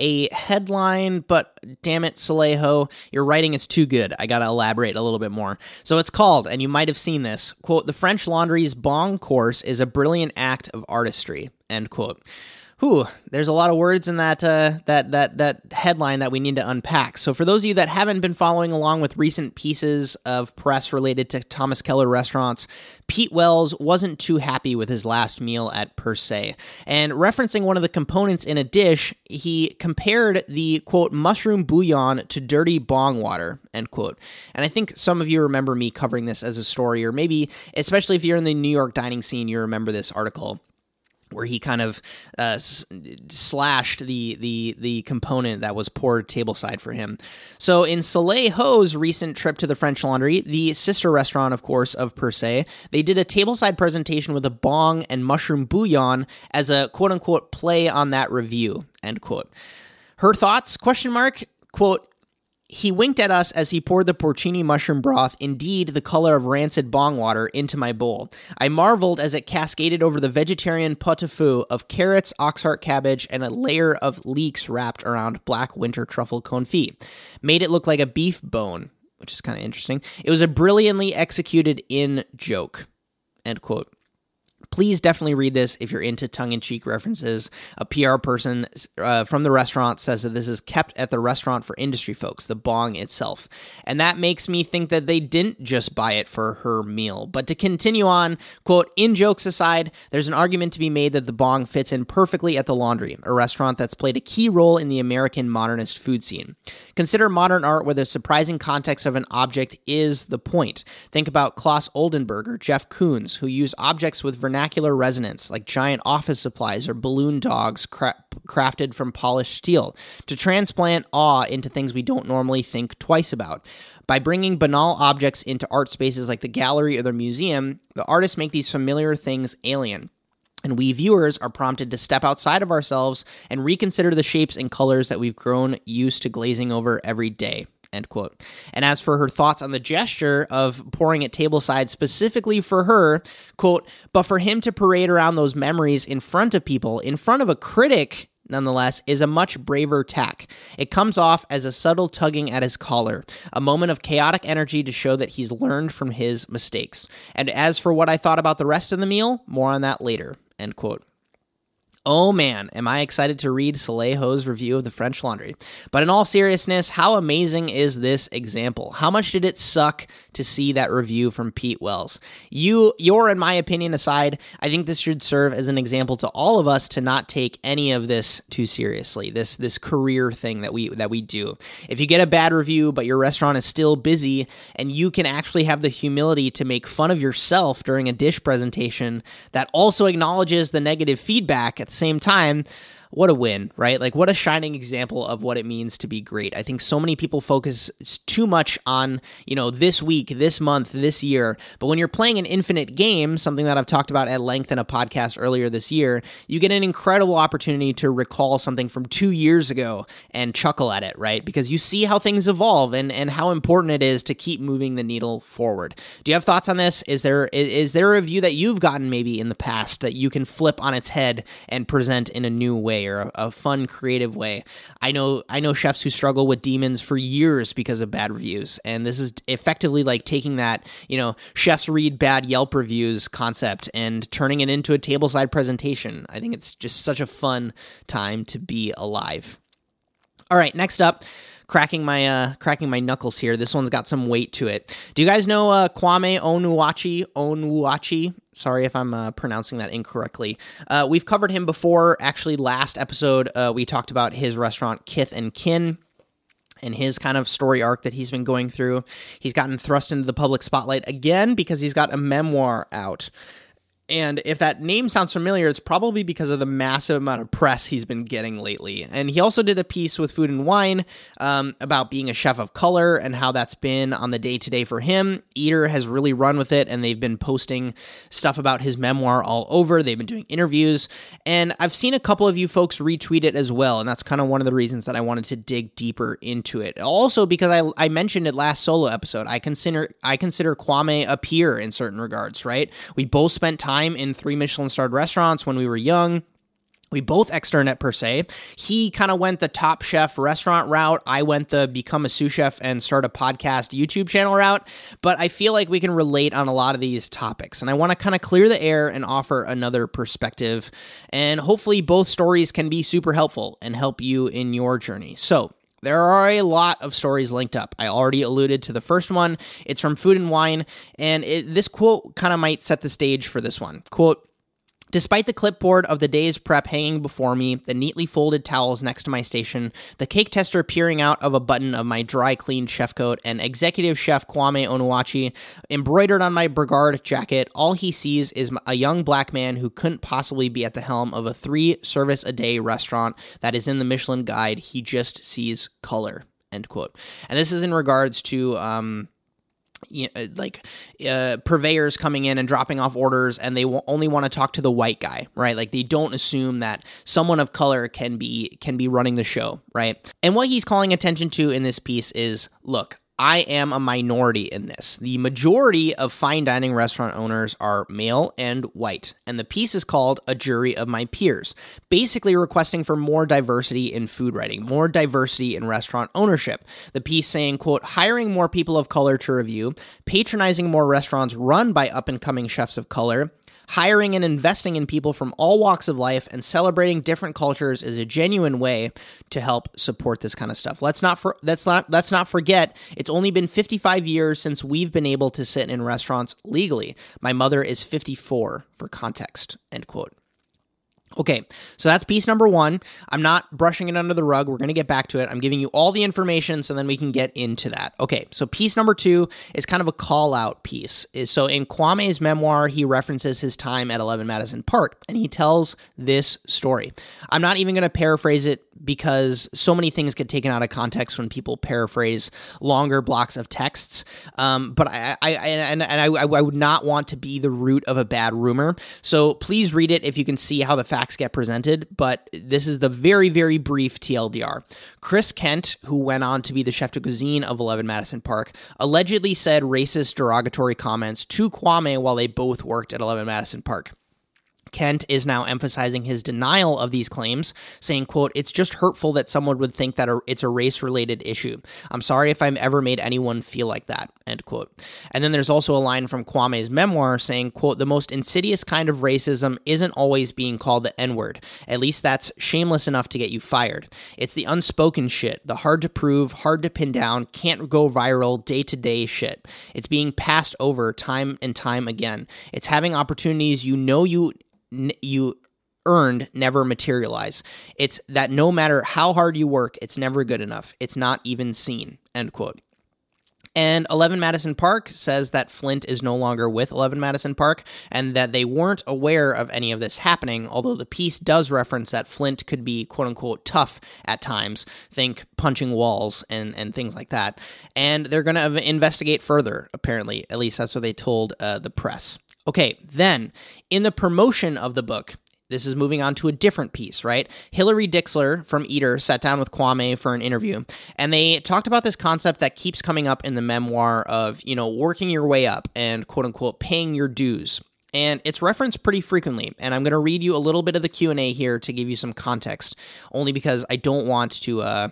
a headline, but damn it, Soleil Ho, your writing is too good. I gotta elaborate a little bit more. So it's called, and you might have seen this quote, The French Laundry's Bong course is a brilliant act of artistry, end quote whew, there's a lot of words in that uh, that that that headline that we need to unpack. So for those of you that haven't been following along with recent pieces of press related to Thomas Keller restaurants, Pete Wells wasn't too happy with his last meal at Per Se. And referencing one of the components in a dish, he compared the quote mushroom bouillon to dirty bong water, end quote. And I think some of you remember me covering this as a story, or maybe especially if you're in the New York dining scene, you remember this article where he kind of uh, slashed the the the component that was poured tableside for him. So in Soleil Ho's recent trip to the French Laundry, the sister restaurant, of course, of Per Se, they did a tableside presentation with a bong and mushroom bouillon as a quote unquote play on that review. End quote. Her thoughts? Question mark. Quote he winked at us as he poured the porcini mushroom broth, indeed the color of rancid bong water, into my bowl. I marveled as it cascaded over the vegetarian pot-au-feu of carrots, oxheart cabbage, and a layer of leeks wrapped around black winter truffle confit. Made it look like a beef bone, which is kind of interesting. It was a brilliantly executed in joke. End quote please definitely read this if you're into tongue in cheek references. A PR person uh, from the restaurant says that this is kept at the restaurant for industry folks, the bong itself. And that makes me think that they didn't just buy it for her meal. But to continue on, quote, in jokes aside, there's an argument to be made that the bong fits in perfectly at the laundry, a restaurant that's played a key role in the American modernist food scene. Consider modern art where the surprising context of an object is the point. Think about Claes Oldenburg or Jeff Koons, who use objects with vernacular vernacular resonance, like giant office supplies or balloon dogs cra- crafted from polished steel, to transplant awe into things we don't normally think twice about. By bringing banal objects into art spaces like the gallery or the museum, the artists make these familiar things alien. And we viewers are prompted to step outside of ourselves and reconsider the shapes and colors that we've grown used to glazing over every day. End quote. And as for her thoughts on the gesture of pouring at tableside specifically for her, quote, but for him to parade around those memories in front of people, in front of a critic, nonetheless, is a much braver tack. It comes off as a subtle tugging at his collar, a moment of chaotic energy to show that he's learned from his mistakes. And as for what I thought about the rest of the meal, more on that later. End quote. Oh man, am I excited to read Soleil's review of the French Laundry. But in all seriousness, how amazing is this example? How much did it suck to see that review from Pete Wells? You, your, in my opinion aside, I think this should serve as an example to all of us to not take any of this too seriously. This this career thing that we that we do. If you get a bad review, but your restaurant is still busy, and you can actually have the humility to make fun of yourself during a dish presentation that also acknowledges the negative feedback the same time, what a win, right? Like, what a shining example of what it means to be great. I think so many people focus too much on, you know, this week, this month, this year. But when you're playing an infinite game, something that I've talked about at length in a podcast earlier this year, you get an incredible opportunity to recall something from two years ago and chuckle at it, right? Because you see how things evolve and, and how important it is to keep moving the needle forward. Do you have thoughts on this? Is there is, is there a view that you've gotten maybe in the past that you can flip on its head and present in a new way or a, a fun, creative way? I know I know chefs who struggle with demons for years because of bad reviews, and this is effectively like taking that you know chefs read bad Yelp reviews concept and turning it into a tableside presentation. I think it's just such a fun time to be alive. All right, next up, cracking my uh cracking my knuckles here. This one's got some weight to it. Do you guys know uh Kwame Onwuachi? Onwuachi? Sorry if I'm uh, pronouncing that incorrectly. Uh, we've covered him before. Actually, last episode uh, we talked about his restaurant Kith and Kin and his kind of story arc that he's been going through. He's gotten thrust into the public spotlight again because he's got a memoir out. And if that name sounds familiar, it's probably because of the massive amount of press he's been getting lately. And he also did a piece with Food and Wine um, about being a chef of color and how that's been on the day to day for him. Eater has really run with it, and they've been posting stuff about his memoir all over. They've been doing interviews. And I've seen a couple of you folks retweet it as well. And that's kind of one of the reasons that I wanted to dig deeper into it. Also, because I, I mentioned it last solo episode, I consider I consider Kwame a peer in certain regards, right? We both spent time time in three Michelin starred restaurants when we were young. We both externed per se. He kind of went the top chef restaurant route. I went the become a sous chef and start a podcast YouTube channel route. But I feel like we can relate on a lot of these topics. And I want to kind of clear the air and offer another perspective. And hopefully, both stories can be super helpful and help you in your journey. So, there are a lot of stories linked up. I already alluded to the first one. It's from Food and Wine, and it, this quote kind of might set the stage for this one. Quote, Despite the clipboard of the day's prep hanging before me, the neatly folded towels next to my station, the cake tester peering out of a button of my dry cleaned chef coat, and executive chef Kwame Onwuachi embroidered on my Brigaid jacket, all he sees is a young black man who couldn't possibly be at the helm of a three service a day restaurant that is in the Michelin guide. He just sees color. End quote. And this is in regards to um, you know, like uh, purveyors coming in and dropping off orders and they will only want to talk to the white guy right? Like they don't assume that someone of color can be can be running the show right? And what he's calling attention to in this piece is look I am a minority in this. The majority of fine dining restaurant owners are male and white, and the piece is called A Jury of My Peers, basically requesting for more diversity in food writing, more diversity in restaurant ownership. The piece saying, quote, hiring more people of color to review, patronizing more restaurants run by up and coming chefs of color, hiring and investing in people from all walks of life and celebrating different cultures is a genuine way to help support this kind of stuff. Let's not for, let's not let's not forget it's only been 55 years since we've been able to sit in restaurants legally. My mother is 54 for context. End quote. Okay, so that's piece number one. I'm not brushing it under the rug. We're going to get back to it. I'm giving you all the information so then we can get into that. Okay, so piece number two is kind of a call out piece. So in Kwame's memoir, he references his time at 11 Madison Park and he tells this story. I'm not even going to paraphrase it because so many things get taken out of context when people paraphrase longer blocks of texts. Um, but I, I, and, and I, I would not want to be the root of a bad rumor. So please read it if you can see how the facts get presented. But this is the very, very brief TLDR. Chris Kent, who went on to be the chef de cuisine of 11 Madison Park, allegedly said racist, derogatory comments to Kwame while they both worked at 11 Madison Park. Kent is now emphasizing his denial of these claims, saying, quote, it's just hurtful that someone would think that it's a race-related issue. I'm sorry if I've ever made anyone feel like that, end quote. And then there's also a line from Kwame's memoir saying, quote, the most insidious kind of racism isn't always being called the N-word. At least that's shameless enough to get you fired. It's the unspoken shit, the hard to prove, hard to pin down, can't go viral, day-to-day shit. It's being passed over time and time again. It's having opportunities you know you you earned never materialize. It's that no matter how hard you work, it's never good enough. It's not even seen. End quote. And 11 Madison Park says that Flint is no longer with 11 Madison Park and that they weren't aware of any of this happening, although the piece does reference that Flint could be quote unquote tough at times, think punching walls and, and things like that. And they're going to investigate further, apparently. At least that's what they told uh, the press. Okay, then in the promotion of the book, this is moving on to a different piece, right? Hillary Dixler from Eater sat down with Kwame for an interview, and they talked about this concept that keeps coming up in the memoir of, you know, working your way up and quote unquote paying your dues. And it's referenced pretty frequently, and I'm going to read you a little bit of the Q&A here to give you some context, only because I don't want to uh,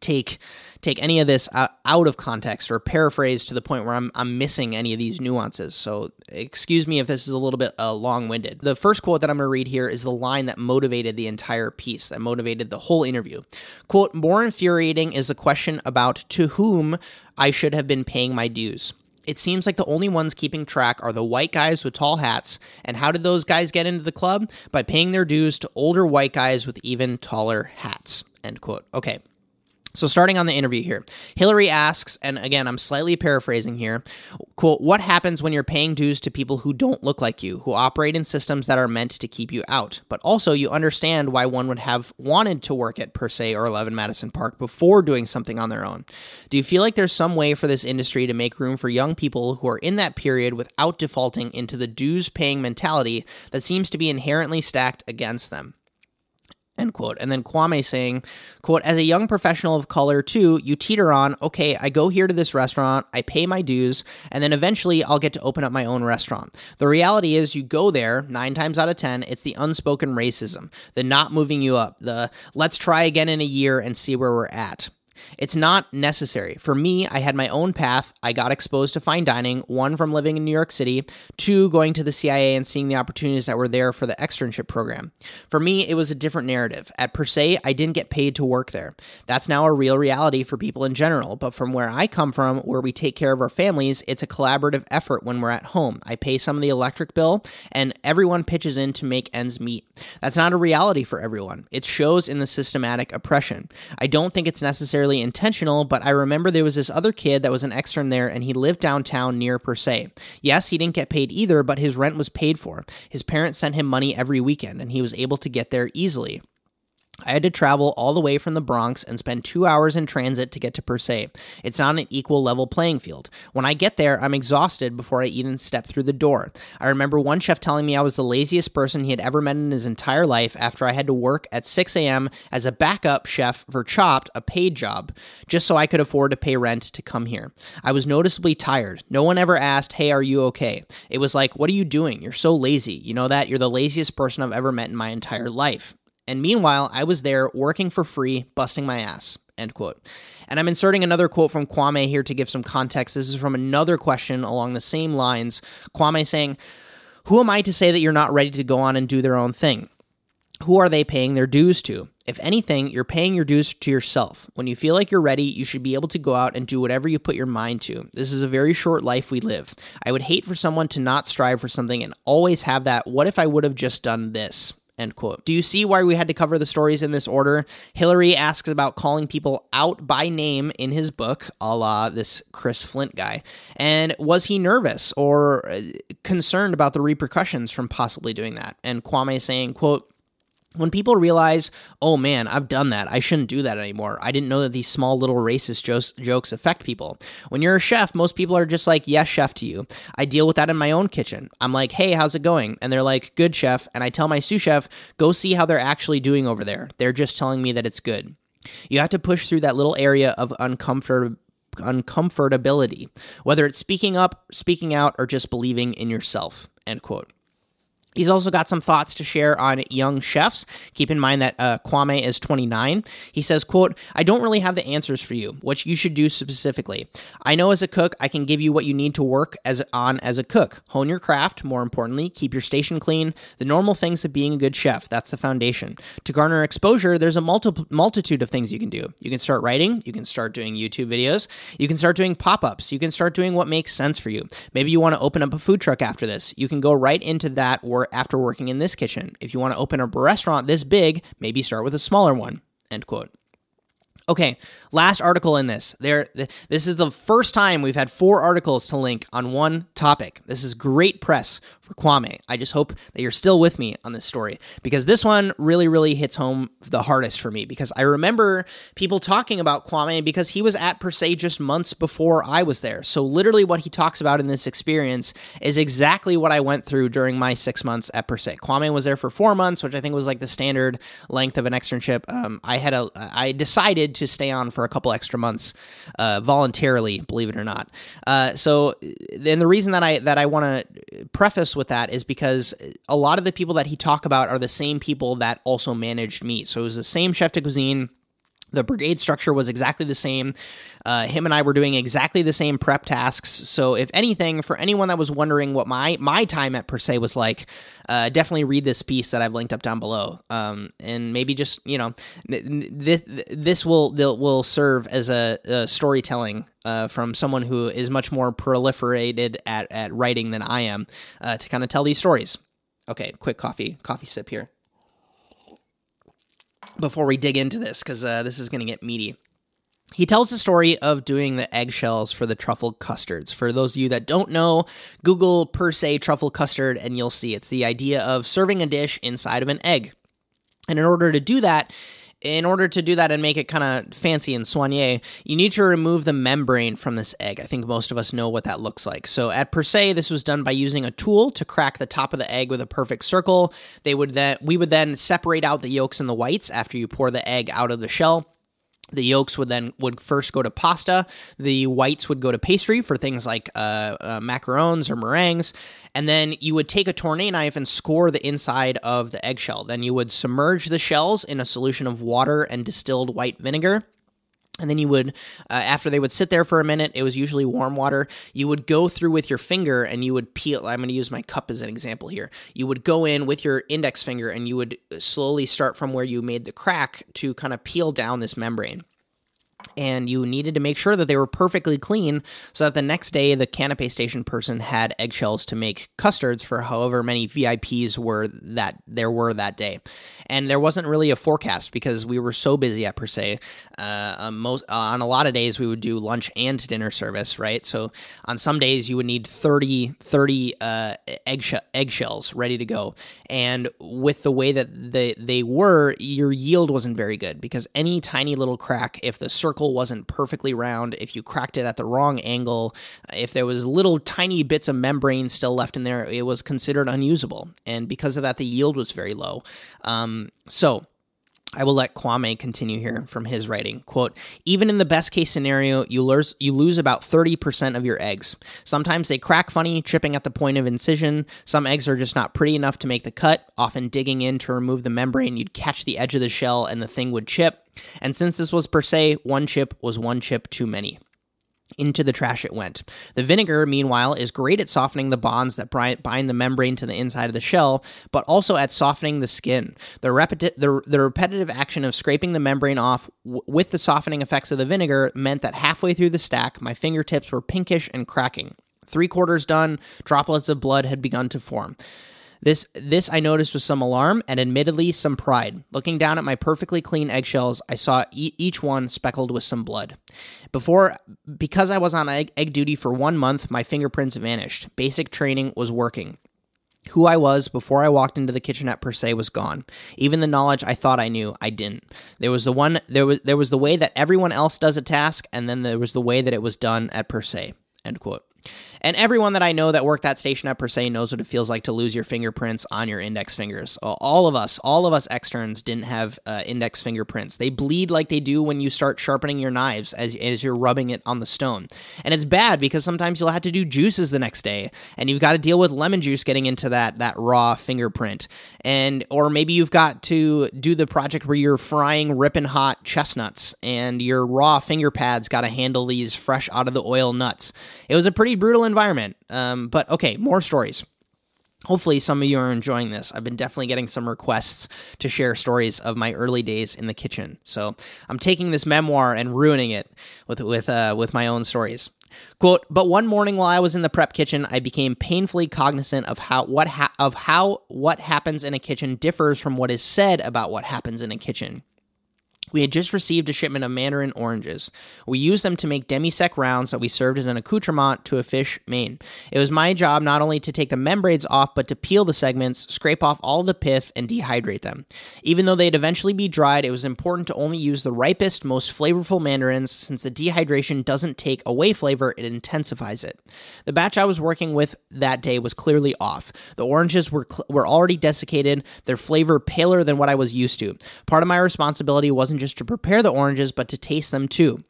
take take any of this out of context or paraphrase to the point where I'm, I'm missing any of these nuances. So, excuse me if this is a little bit uh, long winded. The first quote that I'm going to read here is the line that motivated the entire piece, that motivated the whole interview. Quote, More infuriating is the question about to whom I should have been paying my dues. It seems like the only ones keeping track are the white guys with tall hats. And how did those guys get into the club? By paying their dues to older white guys with even taller hats. End quote. Okay. So, starting on the interview here, Hillary asks, and again, I'm slightly paraphrasing here, quote, what happens when you're paying dues to people who don't look like you, who operate in systems that are meant to keep you out? But also, you understand why one would have wanted to work at Per Se or 11 Madison Park before doing something on their own. Do you feel like there's some way for this industry to make room for young people who are in that period without defaulting into the dues paying mentality that seems to be inherently stacked against them? End quote. And then Kwame saying, quote, as a young professional of color too, you teeter on, okay, I go here to this restaurant, I pay my dues, and then eventually I'll get to open up my own restaurant. The reality is you go there, nine times out of ten, it's the unspoken racism, the not moving you up, the let's try again in a year and see where we're at. It's not necessary. For me, I had my own path. I got exposed to fine dining, one from living in New York City, two going to the CIA and seeing the opportunities that were there for the externship program. For me, it was a different narrative. At Per Se, I didn't get paid to work there. That's now a real reality for people in general, but from where I come from, where we take care of our families, it's a collaborative effort when we're at home. I pay some of the electric bill, and everyone pitches in to make ends meet. That's not a reality for everyone. It shows in the systematic oppression. I don't think it's necessarily necessarily intentional, but I remember there was this other kid that was an extern there and he lived downtown near Per Se. Yes, he didn't get paid either, but his rent was paid for. His parents sent him money every weekend and he was able to get there easily. I had to travel all the way from the Bronx and spend two hours in transit to get to Per Se. It's not an equal level playing field. When I get there, I'm exhausted before I even step through the door. I remember one chef telling me I was the laziest person he had ever met in his entire life after I had to work at 6 a.m. as a backup chef for Chopped, a paid job, just so I could afford to pay rent to come here. I was noticeably tired. No one ever asked, Hey, are you okay? It was like, What are you doing? You're so lazy. You know that? You're the laziest person I've ever met in my entire life. And meanwhile, I was there working for free, busting my ass. End quote. And I'm inserting another quote from Kwame here to give some context. This is from another question along the same lines. Kwame saying, Who am I to say that you're not ready to go on and do their own thing? Who are they paying their dues to? If anything, you're paying your dues to yourself. When you feel like you're ready, you should be able to go out and do whatever you put your mind to. This is a very short life we live. I would hate for someone to not strive for something and always have that, what if I would have just done this? End quote. Do you see why we had to cover the stories in this order? Hillary asks about calling people out by name in his book, a la this Chris Flint guy. And was he nervous or uh, concerned about the repercussions from possibly doing that? And Kwame saying, quote, when people realize, oh man, I've done that. I shouldn't do that anymore. I didn't know that these small little racist jo- jokes affect people. When you're a chef, most people are just like, yes, chef to you. I deal with that in my own kitchen. I'm like, hey, how's it going? And they're like, good, chef. And I tell my sous chef, go see how they're actually doing over there. They're just telling me that it's good. You have to push through that little area of uncomfort uncomfortability, whether it's speaking up, speaking out, or just believing in yourself. End quote. He's also got some thoughts to share on young chefs. Keep in mind that uh, Kwame is 29. He says, quote, I don't really have the answers for you, what you should do specifically. I know as a cook, I can give you what you need to work as on as a cook. Hone your craft, more importantly, keep your station clean, the normal things of being a good chef. That's the foundation. To garner exposure, there's a multi- multitude of things you can do. You can start writing, you can start doing YouTube videos, you can start doing pop-ups, you can start doing what makes sense for you. Maybe you want to open up a food truck after this. You can go right into that work after working in this kitchen. If you want to open a restaurant this big, maybe start with a smaller one. End quote. Okay, last article in this. There this is the first time we've had four articles to link on one topic. This is great press for Kwame. I just hope that you're still with me on this story because this one really really hits home the hardest for me because I remember people talking about Kwame because he was at Per Se just months before I was there. So literally what he talks about in this experience is exactly what I went through during my 6 months at Per Se. Kwame was there for 4 months, which I think was like the standard length of an externship. Um, I had a I decided to stay on for a couple extra months uh, voluntarily, believe it or not. Uh, so, then the reason that I that I want to preface with that is because a lot of the people that he talk about are the same people that also managed me. So it was the same chef de cuisine the brigade structure was exactly the same. Uh, him and I were doing exactly the same prep tasks. So, if anything, for anyone that was wondering what my my time at Per Se was like, uh, definitely read this piece that I've linked up down below, um, and maybe just you know, this this will will serve as a, a storytelling uh, from someone who is much more proliferated at at writing than I am uh, to kind of tell these stories. Okay, quick coffee coffee sip here before we dig into this because uh, this is going to get meaty. He tells the story of doing the eggshells for the truffle custards. For those of you that don't know, Google per se truffle custard and you'll see it's the idea of serving a dish inside of an egg. And in order to do that, in order to do that and make it kind of fancy and soigné, you need to remove the membrane from this egg. I think most of us know what that looks like. So at Per Se, this was done by using a tool to crack the top of the egg with a perfect circle. They would then we would then separate out the yolks and the whites after you pour the egg out of the shell the yolks would then would first go to pasta. The whites would go to pastry for things like uh, uh, macarons or meringues. And then you would take a tournée knife and score the inside of the eggshell. Then you would submerge the shells in a solution of water and distilled white vinegar and then you would uh, after they would sit there for a minute it was usually warm water. You would go through with your finger and you would peel i'm going to use my cup as an example here. You would go in with your index finger and you would slowly start from where you made the crack to kind of peel down this membrane and you needed to make sure that they were perfectly clean so that the next day the canapé station person had eggshells to make custards for however many VIPs were that there were that day. And there wasn't really a forecast because we were so busy at Per Se. Uh, most uh, on a lot of days we would do lunch and dinner service, right? So on some days you would need 30, 30 uh, eggsh- eggshells ready to go. And with the way that they they were, your yield wasn't very good because any tiny little crack, if the circle wasn't perfectly round, if you cracked it at the wrong angle, if there was little tiny bits of membrane still left in there, it was considered unusable. And because of that, the yield was very low. Um, so, I will let Kwame continue here from his writing. Quote, even in the best case scenario, you lose, you lose about 30% of your eggs. Sometimes they crack funny, chipping at the point of incision. Some eggs are just not pretty enough to make the cut. Often digging in to remove the membrane, you'd catch the edge of the shell and the thing would chip. And since this was per se, one chip was one chip too many. Into the trash it went. The vinegar, meanwhile, is great at softening the bonds that bind the membrane to the inside of the shell, but also at softening the skin. The, repeti- the, the repetitive action of scraping the membrane off w- with the softening effects of the vinegar meant that halfway through the stack, my fingertips were pinkish and cracking. Three quarters done, droplets of blood had begun to form. This this I noticed with some alarm and admittedly some pride. Looking down at my perfectly clean eggshells, I saw e- each one speckled with some blood. Before because I was on egg, egg duty for 1 month, my fingerprints vanished. Basic training was working. Who I was before I walked into the kitchenette per se was gone. Even the knowledge I thought I knew, I didn't. There was the one there was there was the way that everyone else does a task, and then there was the way that it was done at per se. End quote. And everyone that I know that worked that station at Per Se knows what it feels like to lose your fingerprints on your index fingers. All of us, all of us externs didn't have uh, index fingerprints. They bleed like they do when you start sharpening your knives as, as you're rubbing it on the stone. And it's bad because sometimes you'll have to do juices the next day and you've got to deal with lemon juice getting into that, that raw fingerprint. And, or maybe you've got to do the project where you're frying ripping hot chestnuts and your raw finger pads got to handle these fresh out of the oil nuts. It was a pretty brutal environment. Um, but okay, more stories. Hopefully, some of you are enjoying this. I've been definitely getting some requests to share stories of my early days in the kitchen. So I'm taking this memoir and ruining it with with uh, with my own stories. Quote, but one morning while I was in the prep kitchen, I became painfully cognizant of how what ha- of how what happens in a kitchen differs from what is said about what happens in a kitchen. We had just received a shipment of mandarin oranges. We used them to make demi-sec rounds that we served as an accoutrement to a fish main. It was my job not only to take the membranes off, but to peel the segments, scrape off all the pith, and dehydrate them. Even though they'd eventually be dried, it was important to only use the ripest, most flavorful mandarins since the dehydration doesn't take away flavor, it intensifies it. The batch I was working with that day was clearly off. The oranges were, cl- were already desiccated, their flavor paler than what I was used to. Part of my responsibility wasn't just to prepare the oranges, but to taste them too.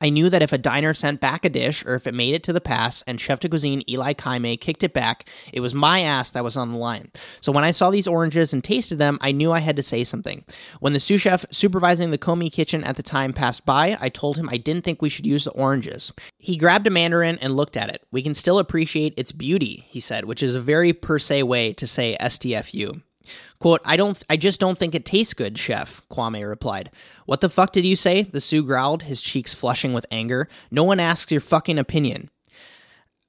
I knew that if a diner sent back a dish or if it made it to the pass and Chef de Cuisine Eli Kaimeh kicked it back, it was my ass that was on the line. So when I saw these oranges and tasted them, I knew I had to say something. When the sous chef supervising the commis kitchen at the time passed by, I told him I didn't think we should use the oranges. He grabbed a mandarin and looked at it. We can still appreciate its beauty, he said, which is a very per se way to say STFU. Quote, I don't I just don't think it tastes good, chef, Kwame replied. What the fuck did you say? The sous growled, his cheeks flushing with anger. No one asks your fucking opinion.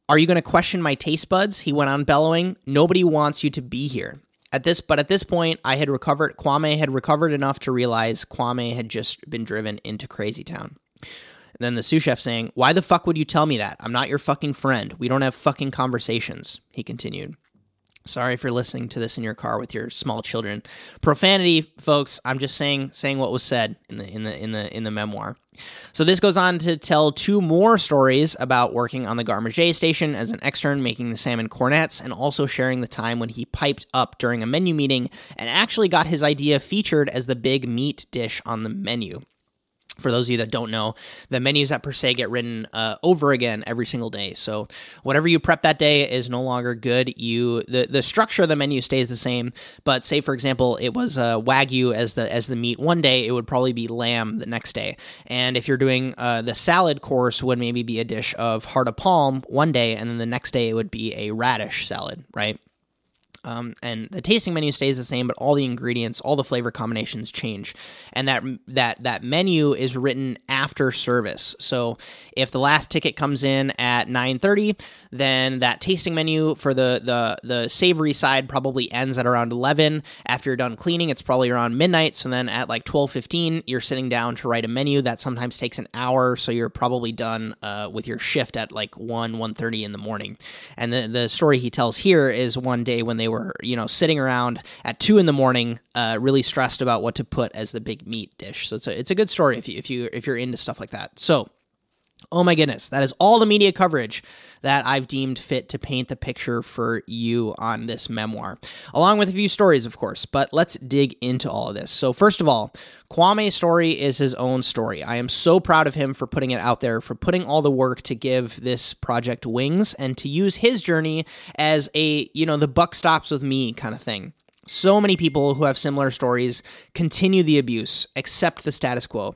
Are you going to question my taste buds? He went on bellowing. Nobody wants you to be here. At this but at this point, I had recovered Kwame had recovered enough to realize Kwame had just been driven into crazy town. And then the sous chef saying, Why the fuck would you tell me that? I'm not your fucking friend. We don't have fucking conversations, he continued. Sorry if you're listening to this in your car with your small children. Profanity, folks. I'm just saying saying what was said in the in the in the in the memoir. So this goes on to tell two more stories about working on the Garde Manger station as an extern making the salmon cornets and also sharing the time when he piped up during a menu meeting and actually got his idea featured as the big meat dish on the menu for those of you that don't know, the menus at Per Se get written uh, over again every single day. So whatever you prep that day is no longer good. You the the structure of the menu stays the same, but say for example it was uh, wagyu as the as the meat one day, it would probably be lamb the next day. And if you're doing uh, the salad course, would maybe be a dish of heart of palm one day, and then the next day it would be a radish salad, right? Um, and the tasting menu stays the same, but all the ingredients, all the flavor combinations change. And that that that menu is written after service. So if the last ticket comes in at 9:30, then that tasting menu for the the the savory side probably ends at around 11. After you're done cleaning, it's probably around midnight. So then at like 12:15, you're sitting down to write a menu that sometimes takes an hour. So you're probably done uh, with your shift at like 1 1:30 in the morning. And the the story he tells here is one day when they were were you know sitting around at two in the morning, uh, really stressed about what to put as the big meat dish. So it's a it's a good story if you if you if you're into stuff like that. So. Oh my goodness, that is all the media coverage that I've deemed fit to paint the picture for you on this memoir, along with a few stories, of course. But let's dig into all of this. So, first of all, Kwame's story is his own story. I am so proud of him for putting it out there, for putting all the work to give this project wings and to use his journey as a, you know, the buck stops with me kind of thing. So many people who have similar stories continue the abuse, accept the status quo.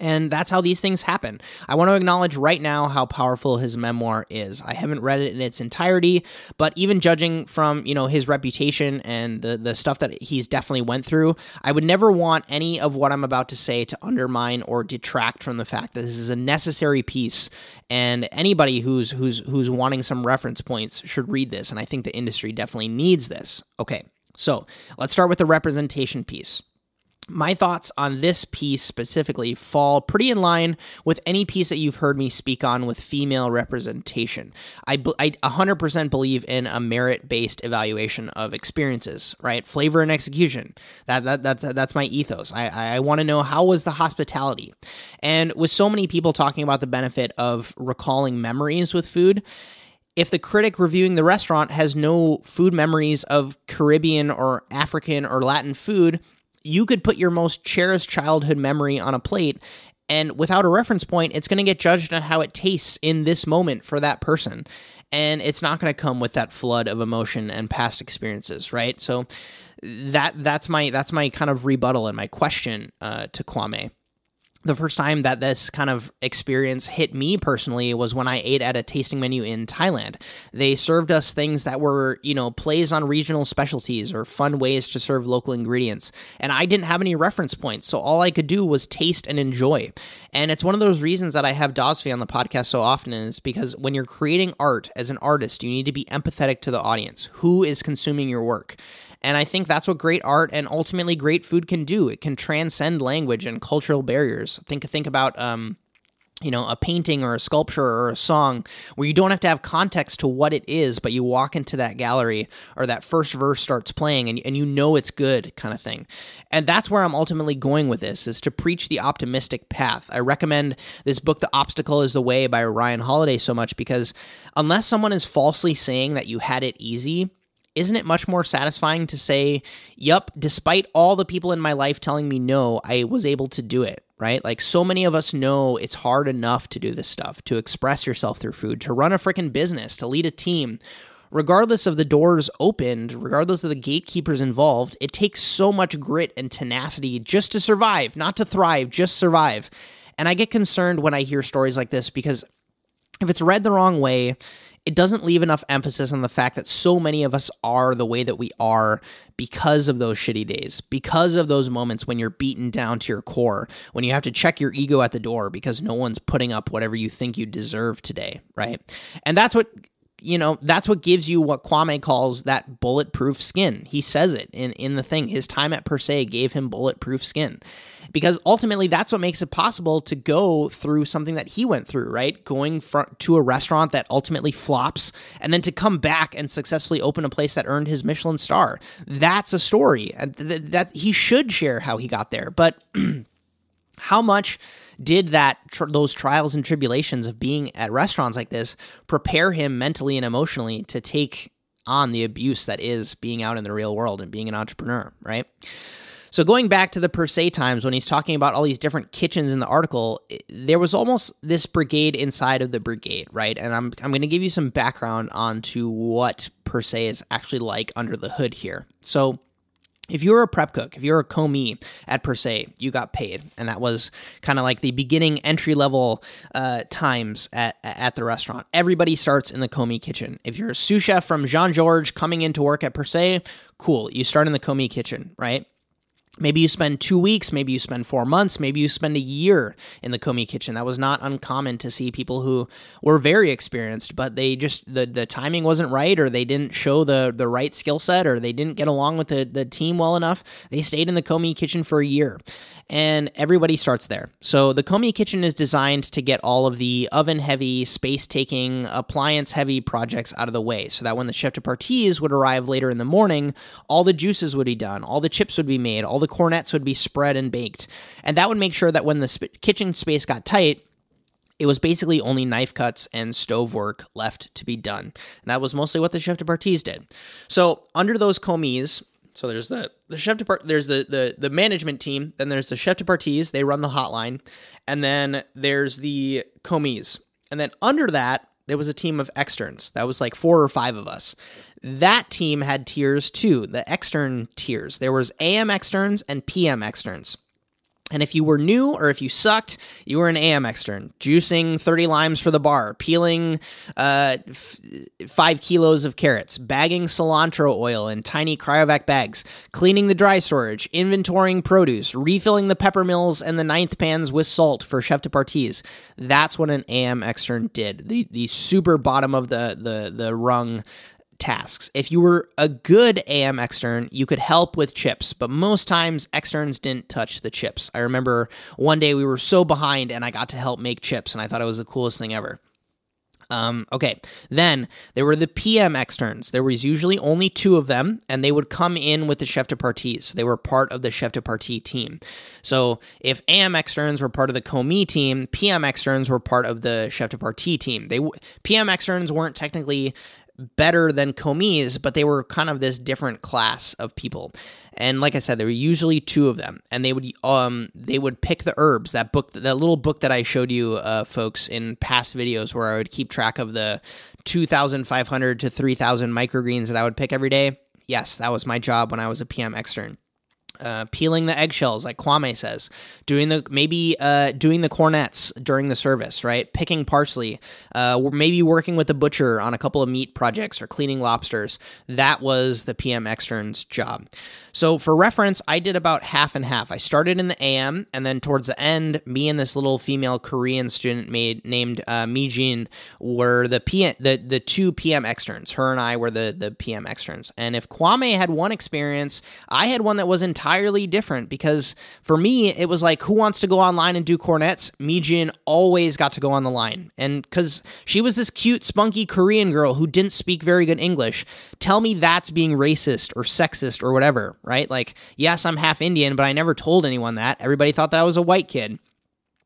And that's how these things happen. I want to acknowledge right now how powerful his memoir is. I haven't read it in its entirety, but even judging from, you know, his reputation and the the stuff that he's definitely went through, I would never want any of what I'm about to say to undermine or detract from the fact that this is a necessary piece and anybody who's who's who's wanting some reference points should read this and I think the industry definitely needs this. Okay. So, let's start with the representation piece my thoughts on this piece specifically fall pretty in line with any piece that you've heard me speak on with female representation. I, I 100% believe in a merit based evaluation of experiences, right? Flavor and execution. That, that that's that's my ethos. I I want to know how was the hospitality, and with so many people talking about the benefit of recalling memories with food, if the critic reviewing the restaurant has no food memories of Caribbean or African or Latin food, you could put your most cherished childhood memory on a plate and without a reference point it's going to get judged on how it tastes in this moment for that person. And it's not going to come with that flood of emotion and past experiences right? So that that's my that's my kind of rebuttal and my question uh, to kwame the first time that this kind of experience hit me personally was when I ate at a tasting menu in Thailand. They served us things that were, you know, plays on regional specialties or fun ways to serve local ingredients. And I didn't have any reference points, so all I could do was taste and enjoy. And it's one of those reasons that I have Dosfy on the podcast so often is because when you're creating art as an artist, you need to be empathetic to the audience. Who is consuming your work? And I think that's what great art and ultimately great food can do. It can transcend language and cultural barriers. Think think about um, you know, a painting or a sculpture or a song where you don't have to have context to what it is, but you walk into that gallery or that first verse starts playing and, and you know it's good kind of thing. And that's where I'm ultimately going with this is to preach the optimistic path. I recommend this book, The Obstacle is the Way by Ryan Holiday so much because unless someone is falsely saying that you had it easy, isn't it much more satisfying to say, Yup, despite all the people in my life telling me no, I was able to do it, right? Like so many of us know it's hard enough to do this stuff, to express yourself through food, to run a freaking business, to lead a team. Regardless of the doors opened, regardless of the gatekeepers involved, it takes so much grit and tenacity just to survive, not to thrive, just survive. And I get concerned when I hear stories like this because if it's read the wrong way, it doesn't leave enough emphasis on the fact that so many of us are the way that we are because of those shitty days, because of those moments when you're beaten down to your core, when you have to check your ego at the door because no one's putting up whatever you think you deserve today, right? And that's what you know, that's what gives you what Kwame calls that bulletproof skin. He says it in, in the thing. His time at Per Se gave him bulletproof skin. Because ultimately, that's what makes it possible to go through something that he went through, right? Going to a restaurant that ultimately flops and then to come back and successfully open a place that earned his Michelin star. That's a story that, that he should share how he got there. But how much did that tr- those trials and tribulations of being at restaurants like this prepare him mentally and emotionally to take on the abuse that is being out in the real world and being an entrepreneur, right? So going back to the per se times when he's talking about all these different kitchens in the article, there was almost this brigade inside of the brigade, right? And I'm I'm going to give you some background onto what per se is actually like under the hood here. So if you're a prep cook, if you're a commis at Per Se, you got paid, and that was kind of like the beginning entry level uh, times at at the restaurant. Everybody starts in the commis kitchen. If you're a sous chef from Jean Georges coming into work at Per Se, cool, you start in the commis kitchen, right? Maybe you spend two weeks, maybe you spend four months, maybe you spend a year in the commis kitchen. That was not uncommon to see people who were very experienced, but they just the, the timing wasn't right, or they didn't show the the right skill set, or they didn't get along with the, the team well enough. They stayed in the commis kitchen for a year and everybody starts there. So the commis kitchen is designed to get all of the oven heavy, space taking, appliance heavy projects out of the way so that when the chef de parties would arrive later in the morning, all the juices would be done, all the chips would be made, all the cornets would be spread and baked. And that would make sure that when the sp- kitchen space got tight, it was basically only knife cuts and stove work left to be done. And that was mostly what the chef de parties did. So, under those commis, so there's the the chef de part, there's the, the the management team, then there's the chef de parties, they run the hotline, and then there's the commis. And then under that, there was a team of externs. That was like four or five of us. That team had tiers too, the extern tiers. There was AM externs and PM externs. And if you were new or if you sucked, you were an AM extern, juicing 30 limes for the bar, peeling uh, f- five kilos of carrots, bagging cilantro oil in tiny cryovac bags, cleaning the dry storage, inventorying produce, refilling the pepper mills and the ninth pans with salt for chef de parties. That's what an AM extern did. The the super bottom of the the the rung tasks. If you were a good AM extern, you could help with chips, but most times externs didn't touch the chips. I remember one day we were so behind and I got to help make chips and I thought it was the coolest thing ever. Um, okay, then there were the PM externs. There was usually only two of them, and they would come in with the chef de partie. So they were part of the chef de partie team. So if AM externs were part of the commis team, PM externs were part of the chef de partie team. They PM externs weren't technically better than commis, but they were kind of this different class of people. And like I said, there were usually two of them, and they would um they would pick the herbs. That book, that little book that I showed you, uh, folks, in past videos, where I would keep track of the two thousand five hundred to three thousand microgreens that I would pick every day. Yes, that was my job when I was a PM extern. Uh, peeling the eggshells, like Kwame says, doing the maybe uh, doing the cornets during the service, right? Picking parsley, uh, maybe working with the butcher on a couple of meat projects or cleaning lobsters. That was the PM extern's job. So, for reference, I did about half and half. I started in the AM, and then towards the end, me and this little female Korean student made, named uh, Mijin were the PM, the the two PM externs. Her and I were the the PM externs. And if Kwame had one experience, I had one that was entirely different because for me, it was like, who wants to go online and do cornets? Mijin always got to go on the line, and because she was this cute, spunky Korean girl who didn't speak very good English, tell me that's being racist or sexist or whatever right? Like, yes, I'm half Indian, but I never told anyone that. Everybody thought that I was a white kid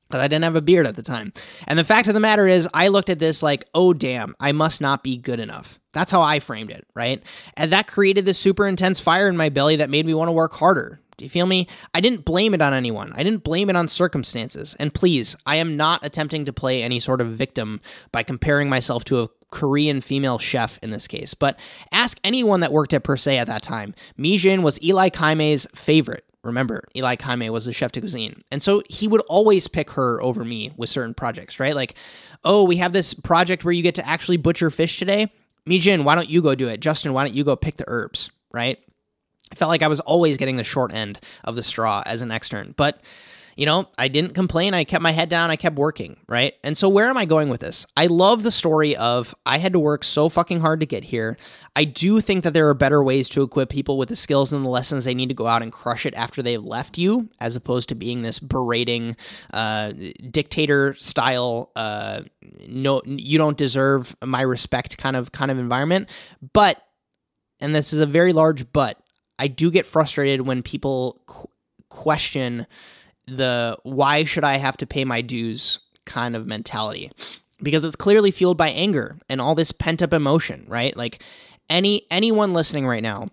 because I didn't have a beard at the time. And the fact of the matter is, I looked at this like, oh, damn, I must not be good enough. That's how I framed it, right? And that created this super intense fire in my belly that made me want to work harder. Do you feel me? I didn't blame it on anyone. I didn't blame it on circumstances. And please, I am not attempting to play any sort of victim by comparing myself to a Korean female chef in this case. But ask anyone that worked at Per Se at that time. Mijin was Eli Kaimeh's favorite. Remember, Eli Kaimeh was the chef de cuisine. And so he would always pick her over me with certain projects, right? Like, oh, we have this project where you get to actually butcher fish today. Mijin, why don't you go do it? Justin, why don't you go pick the herbs, right? I felt like I was always getting the short end of the straw as an extern. But, you know, I didn't complain. I kept my head down. I kept working, right? And so, where am I going with this? I love the story of I had to work so fucking hard to get here. I do think that there are better ways to equip people with the skills and the lessons they need to go out and crush it after they've left you, as opposed to being this berating, uh, dictator style, uh, no, you don't deserve my respect kind of kind of environment. But, and this is a very large but, I do get frustrated when people qu- question the why should I have to pay my dues kind of mentality because it's clearly fueled by anger and all this pent up emotion, right? Like any anyone listening right now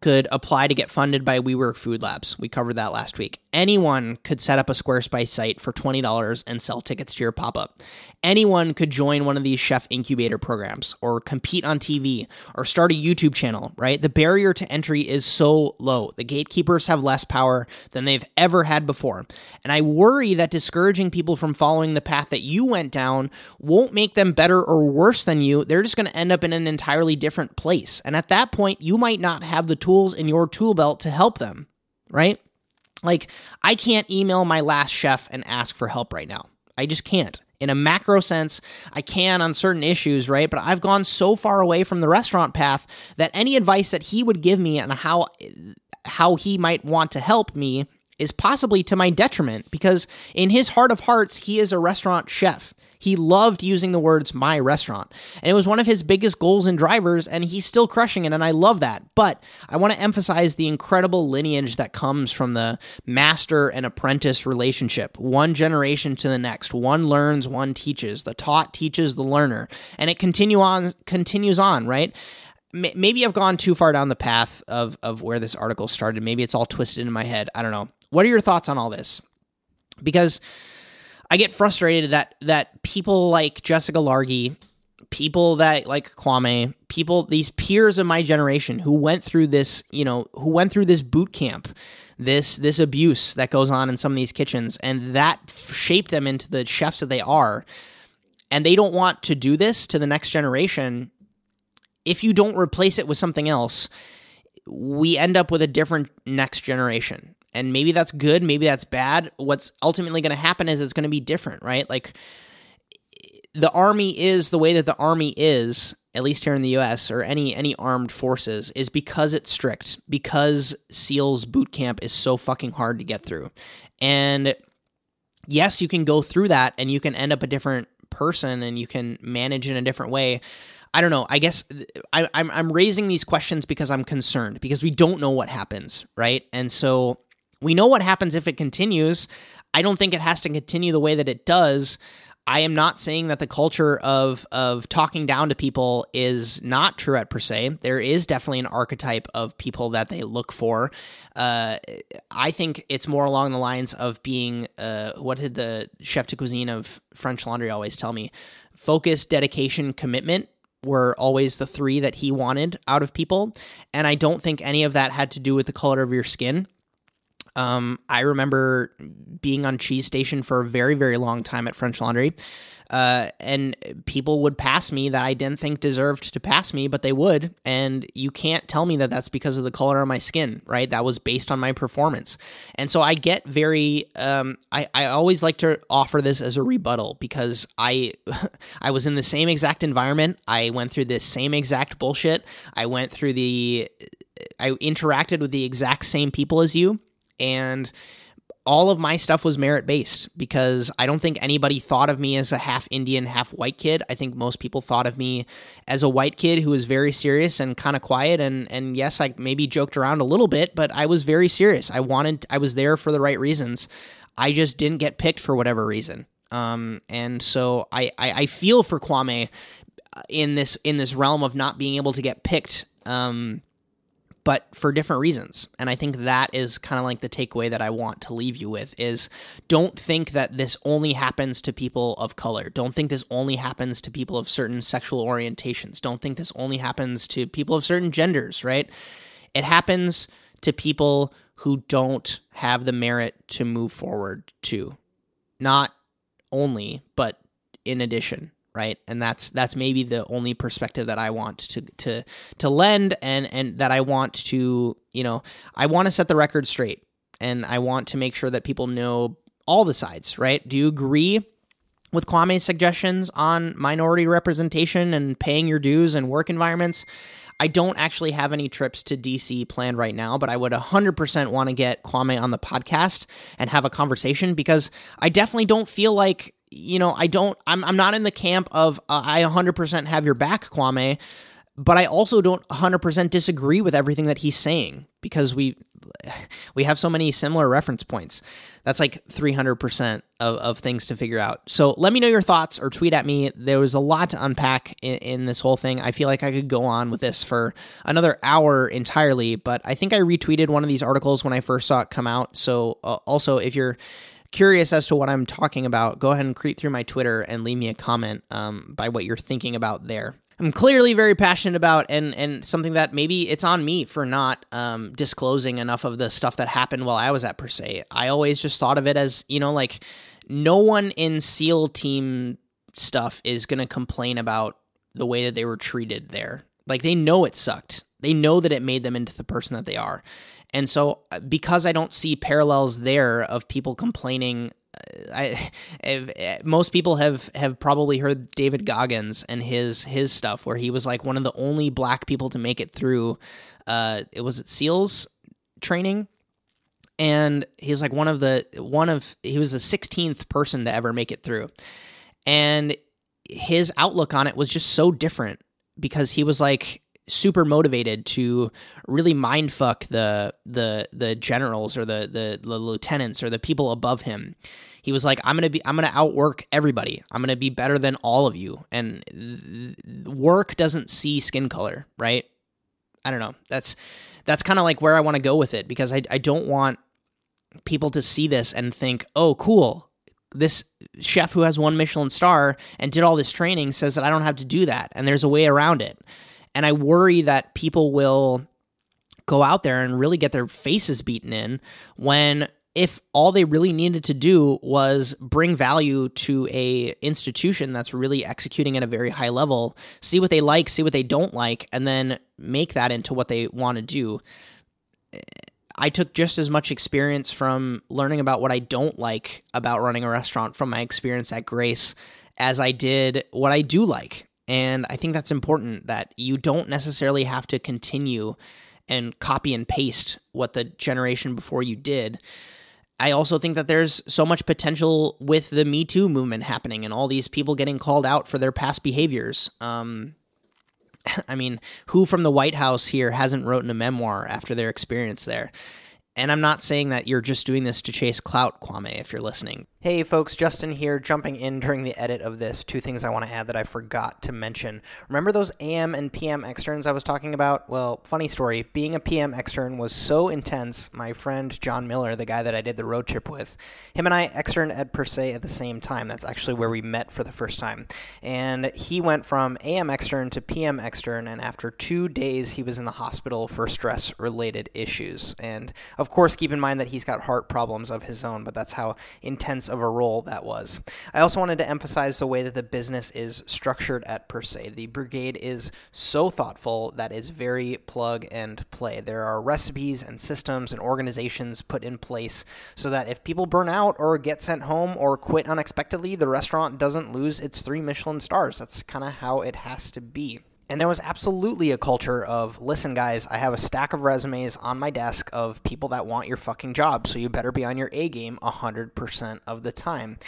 could apply to get funded by WeWork Food Labs. We covered that last week. Anyone could set up a Squarespace site for $20 and sell tickets to your pop up. Anyone could join one of these chef incubator programs or compete on TV or start a YouTube channel, right? The barrier to entry is so low. The gatekeepers have less power than they've ever had before. And I worry that discouraging people from following the path that you went down won't make them better or worse than you. They're just going to end up in an entirely different place. And at that point, you might not have the tools in your tool belt to help them, right? Like, I can't email my last chef and ask for help right now. I just can't. In a macro sense, I can on certain issues, right? But I've gone so far away from the restaurant path that any advice that he would give me on how how he might want to help me is possibly to my detriment because in his heart of hearts, he is a restaurant chef. He loved using the words my restaurant. And it was one of his biggest goals and drivers, and he's still crushing it. And I love that. But I want to emphasize the incredible lineage that comes from the master and apprentice relationship. One generation to the next. One learns, one teaches. The taught teaches the learner. And it continue on continues on, right? Maybe I've gone too far down the path of, of where this article started. Maybe it's all twisted in my head. I don't know. What are your thoughts on all this? Because I get frustrated that that people like Jessica Largey, people that like Kwame, people these peers of my generation who went through this, you know, who went through this boot camp, this this abuse that goes on in some of these kitchens and that shaped them into the chefs that they are. And they don't want to do this to the next generation. If you don't replace it with something else, we end up with a different next generation and maybe that's good, maybe that's bad. What's ultimately going to happen is it's going to be different, right? Like the army is the way that the army is, at least here in the US or any any armed forces is because it's strict, because SEALs boot camp is so fucking hard to get through. And yes, you can go through that and you can end up a different person and you can manage in a different way. I don't know. I guess I, am I'm, I'm raising these questions because I'm concerned because we don't know what happens, right? And so we know what happens if it continues. I don't think it has to continue the way that it does. I am not saying that the culture of of talking down to people is not true at per se. There is definitely an archetype of people that they look for. Uh, I think it's more along the lines of being uh, what did the chef de cuisine of French Laundry always tell me? Focus, dedication, commitment were always the three that he wanted out of people, and I don't think any of that had to do with the color of your skin. Um, I remember being on Cheese Station for a very, very long time at French Laundry. Uh, and people would pass me that I didn't think deserved to pass me, but they would. And you can't tell me that that's because of the color of my skin, right? That was based on my performance. And so I get very, um, I, I always like to offer this as a rebuttal because I, I was in the same exact environment. I went through this same exact bullshit. I went through the, I interacted with the exact same people as you. And all of my stuff was merit based because I don't think anybody thought of me as a half Indian, half white kid. I think most people thought of me as a white kid who was very serious and kind of quiet. And and yes, I maybe joked around a little bit, but I was very serious. I wanted, I was there for the right reasons. I just didn't get picked for whatever reason. Um, and so I, I, I feel for Kwame in this in this realm of not being able to get picked. Um, but for different reasons. And I think that is kind of like the takeaway that I want to leave you with is don't think that this only happens to people of color. Don't think this only happens to people of certain sexual orientations. Don't think this only happens to people of certain genders, right? It happens to people who don't have the merit to move forward to. Not only, but in addition right? And that's that's maybe the only perspective that i want to to to lend and and that i want to you know i want to set the record straight and i want to make sure that people know all the sides right? Do you agree with kwame's suggestions on minority representation and paying your dues and work environments? I don't actually have any trips to DC planned right now, but I would 100% want to get Kwame on the podcast and have a conversation because I definitely don't feel like you know, I don't, I'm, I'm not in the camp of uh, I 100% have your back, Kwame, but I also don't 100% disagree with everything that he's saying because we, we have so many similar reference points. That's like 300% of, of things to figure out. So let me know your thoughts or tweet at me. There was a lot to unpack in, in this whole thing. I feel like I could go on with this for another hour entirely, but I think I retweeted one of these articles when I first saw it come out. So uh, also, if you're, curious as to what I'm talking about, go ahead and creep through my Twitter and leave me a comment um, by what you're thinking about there. I'm clearly very passionate about and and something that maybe it's on me for not um, disclosing enough of the stuff that happened while I was at Per Se. I always just thought of it as you know like no one in SEAL team stuff is gonna complain about the way that they were treated there. Like they know it sucked. They know that it made them into the person that they are. And so, uh, because I don't see parallels there of people complaining, uh, I uh, most people have have probably heard David Goggins and his his stuff where he was like one of the only black people to make it through. Uh, it was at SEALs training, and he was like one of the one of he was the 16th person to ever make it through, and his outlook on it was just so different because he was like super motivated to really mindfuck the the the generals or the, the the lieutenants or the people above him. He was like, "I'm gonna be, I'm gonna outwork everybody. I'm gonna be better than all of you." And work doesn't see skin color, right? I don't know. That's that's kind of like where I want to go with it because I I don't want people to see this and think, "Oh, cool." This chef who has one Michelin star and did all this training says that I don't have to do that, and there's a way around it. And I worry that people will go out there and really get their faces beaten in when if all they really needed to do was bring value to a institution that's really executing at a very high level see what they like see what they don't like and then make that into what they want to do. I took just as much experience from learning about what i don't like about running a restaurant from my experience at grace as i did what i do like and I think that's important that you don't necessarily have to continue and copy and paste what the generation before you did. I also think that there's so much potential with the Me Too movement happening and all these people getting called out for their past behaviors. Um, I mean, who from the White House here hasn't written a memoir after their experience there? And I'm not saying that you're just doing this to chase clout, Kwame, if you're listening. Hey folks, Justin here, jumping in during the edit of this. Two things I want to add that I forgot to mention. Remember those AM and PM externs I was talking about? Well, funny story. Being a PM extern was so intense, my friend John Miller, the guy that I did the road trip with, him and I externed at Per Se at the same time. That's actually where we met for the first time. And he went from AM extern to PM extern, and after two days, he was in the hospital for stress related issues. And of course, keep in mind that he's got heart problems of his own, but that's how intense of a role that was. I also wanted to emphasize the way that the business is structured at Per Se. The brigade is so thoughtful that is very plug and play. There are recipes and systems and organizations put in place so that if people burn out or get sent home or quit unexpectedly, the restaurant doesn't lose its three Michelin stars. That's kind of how it has to be. And there was absolutely a culture of, listen, guys, I have a stack of resumes on my desk of people that want your fucking job, so you better be on your A game 100% of the time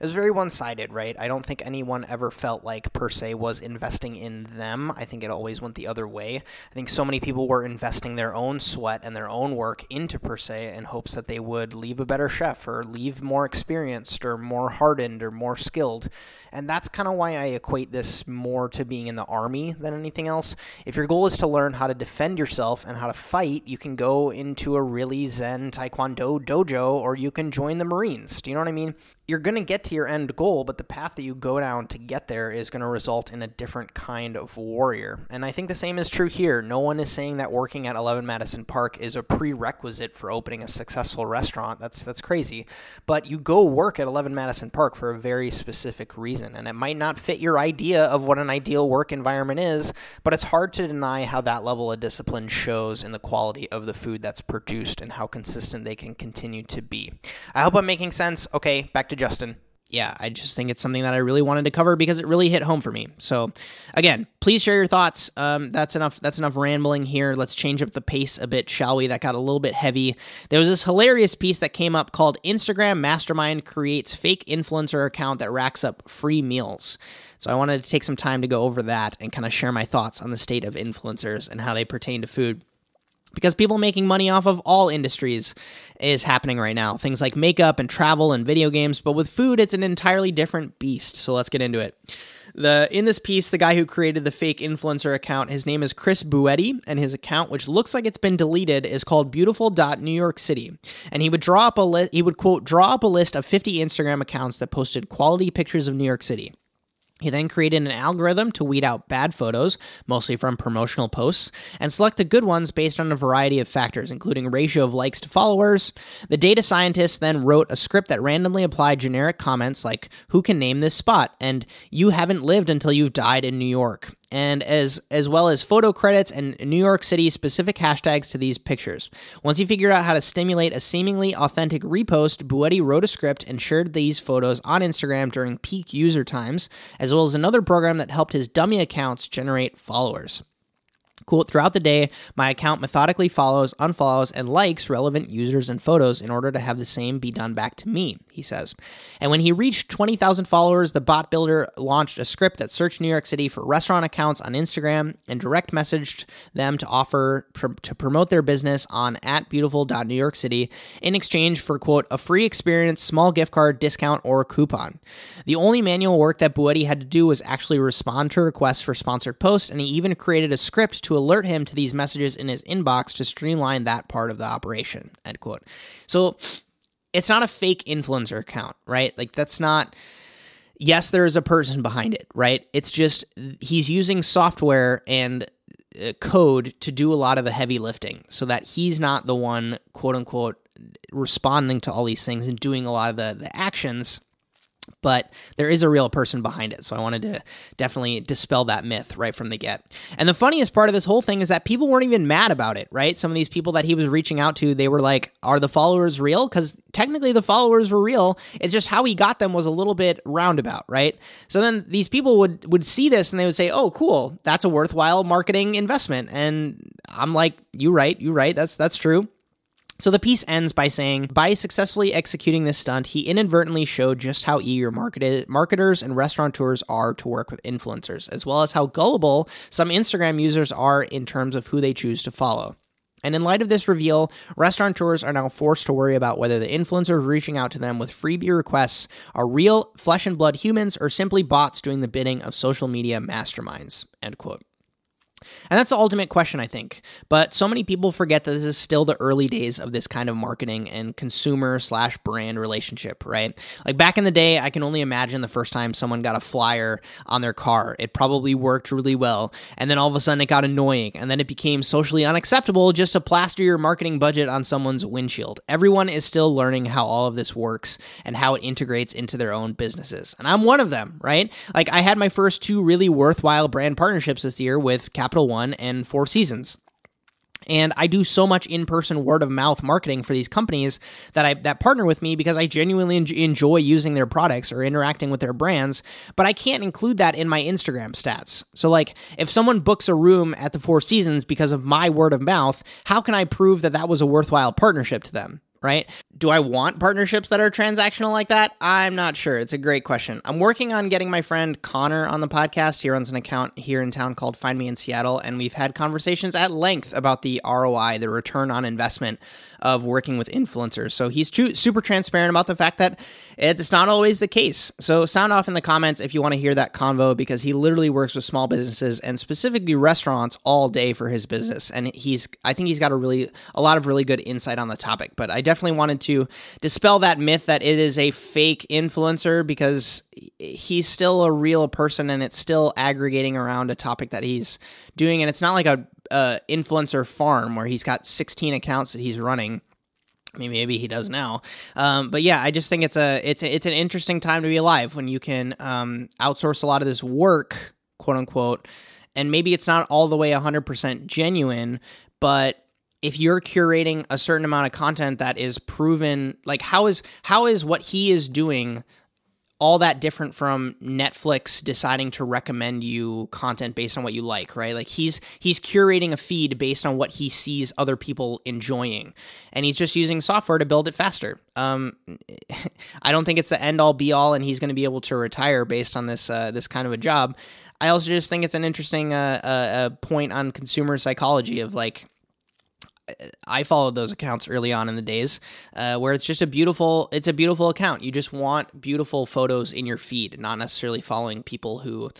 it was very one sided, right? I don't think anyone ever felt like Per Se was investing in them. I think it always went the other way. I think so many people were investing their own sweat and their own work into Per Se in hopes that they would leave a better chef or leave more experienced or more hardened or more skilled. And that's kind of why I equate this more to being in the army than anything else. If your goal is to learn how to defend yourself and how to fight, you can go into a really zen taekwondo dojo or you can join the Marines. Do you know what I mean? you're going to get to your end goal, but the path that you go down to get there is going to result in a different kind of warrior. And I think the same is true here. No one is saying that working at 11 Madison Park is a prerequisite for opening a successful restaurant. That's that's crazy. But you go work at 11 Madison Park for a very specific reason, and it might not fit your idea of what an ideal work environment is, but it's hard to deny how that level of discipline shows in the quality of the food that's produced and how consistent they can continue to be. I hope I'm making sense. Okay, back to Justin. Yeah, I just think it's something that I really wanted to cover because it really hit home for me. So, again, please share your thoughts. Um, that's enough. That's enough rambling here. Let's change up the pace a bit, shall we? That got a little bit heavy. There was this hilarious piece that came up called "Instagram Mastermind Creates Fake Influencer Account That Racks Up Free Meals." So, I wanted to take some time to go over that and kind of share my thoughts on the state of influencers and how they pertain to food because people making money off of all industries is happening right now. Things like makeup and travel and video games, but with food, it's an entirely different beast. So let's get into it. The in this piece, the guy who created the fake influencer account, his name is Chris Buetti, and his account, which looks like it's been deleted, is called Beautiful New York City. And he would draw up a list. He would quote draw up a list of 50 Instagram accounts that posted quality pictures of New York City. He then created an algorithm to weed out bad photos, mostly from promotional posts, and select the good ones based on a variety of factors, including ratio of likes to followers. The data scientist then wrote a script that randomly applied generic comments like, Who can name this spot? and You haven't lived until you've died in New York and as as well as photo credits and New York City specific hashtags to these pictures. Once he figured out how to stimulate a seemingly authentic repost, Buetti wrote a script and shared these photos on Instagram during peak user times, as well as another program that helped his dummy accounts generate followers. Quote, throughout the day, my account methodically follows, unfollows, and likes relevant users and photos in order to have the same be done back to me, he says. And when he reached 20,000 followers, the bot builder launched a script that searched New York City for restaurant accounts on Instagram and direct messaged them to offer pr- to promote their business on at beautiful.newyorkcity in exchange for, quote, a free experience, small gift card, discount, or coupon. The only manual work that Buetti had to do was actually respond to requests for sponsored posts, and he even created a script to alert him to these messages in his inbox to streamline that part of the operation. End quote. So it's not a fake influencer account, right? Like that's not yes, there is a person behind it, right? It's just he's using software and uh, code to do a lot of the heavy lifting so that he's not the one, quote unquote, responding to all these things and doing a lot of the, the actions but there is a real person behind it. So I wanted to definitely dispel that myth right from the get. And the funniest part of this whole thing is that people weren't even mad about it, right? Some of these people that he was reaching out to, they were like, Are the followers real? Because technically the followers were real. It's just how he got them was a little bit roundabout, right? So then these people would would see this and they would say, Oh, cool, that's a worthwhile marketing investment. And I'm like, You right, you right, that's that's true. So the piece ends by saying, by successfully executing this stunt, he inadvertently showed just how eager marketed, marketers and restaurateurs are to work with influencers, as well as how gullible some Instagram users are in terms of who they choose to follow. And in light of this reveal, restaurateurs are now forced to worry about whether the influencers reaching out to them with freebie requests are real flesh and blood humans or simply bots doing the bidding of social media masterminds. End quote. And that's the ultimate question, I think. But so many people forget that this is still the early days of this kind of marketing and consumer slash brand relationship, right? Like back in the day, I can only imagine the first time someone got a flyer on their car. It probably worked really well. And then all of a sudden it got annoying. And then it became socially unacceptable just to plaster your marketing budget on someone's windshield. Everyone is still learning how all of this works and how it integrates into their own businesses. And I'm one of them, right? Like I had my first two really worthwhile brand partnerships this year with Cap Capital One and Four Seasons. And I do so much in-person word of mouth marketing for these companies that I that partner with me because I genuinely enjoy using their products or interacting with their brands, but I can't include that in my Instagram stats. So like if someone books a room at the Four Seasons because of my word of mouth, how can I prove that that was a worthwhile partnership to them? Right? Do I want partnerships that are transactional like that? I'm not sure. It's a great question. I'm working on getting my friend Connor on the podcast. He runs an account here in town called Find Me in Seattle, and we've had conversations at length about the ROI, the return on investment of working with influencers. So he's too, super transparent about the fact that it's not always the case. So sound off in the comments if you want to hear that convo because he literally works with small businesses and specifically restaurants all day for his business. And he's, I think he's got a really, a lot of really good insight on the topic. But I definitely wanted to dispel that myth that it is a fake influencer because he's still a real person and it's still aggregating around a topic that he's doing. And it's not like a influencer farm where he's got 16 accounts that he's running. I mean, maybe he does now, um, but yeah, I just think it's a it's a, it's an interesting time to be alive when you can um, outsource a lot of this work, quote unquote, and maybe it's not all the way 100% genuine, but if you're curating a certain amount of content that is proven, like how is how is what he is doing all that different from Netflix deciding to recommend you content based on what you like, right? Like he's he's curating a feed based on what he sees other people enjoying, and he's just using software to build it faster. Um, I don't think it's the end all be all, and he's going to be able to retire based on this uh, this kind of a job. I also just think it's an interesting uh, uh, uh point on consumer psychology of like I followed those accounts early on in the days, uh, where it's just a beautiful, it's a beautiful account. You just want beautiful photos in your feed, not necessarily following people who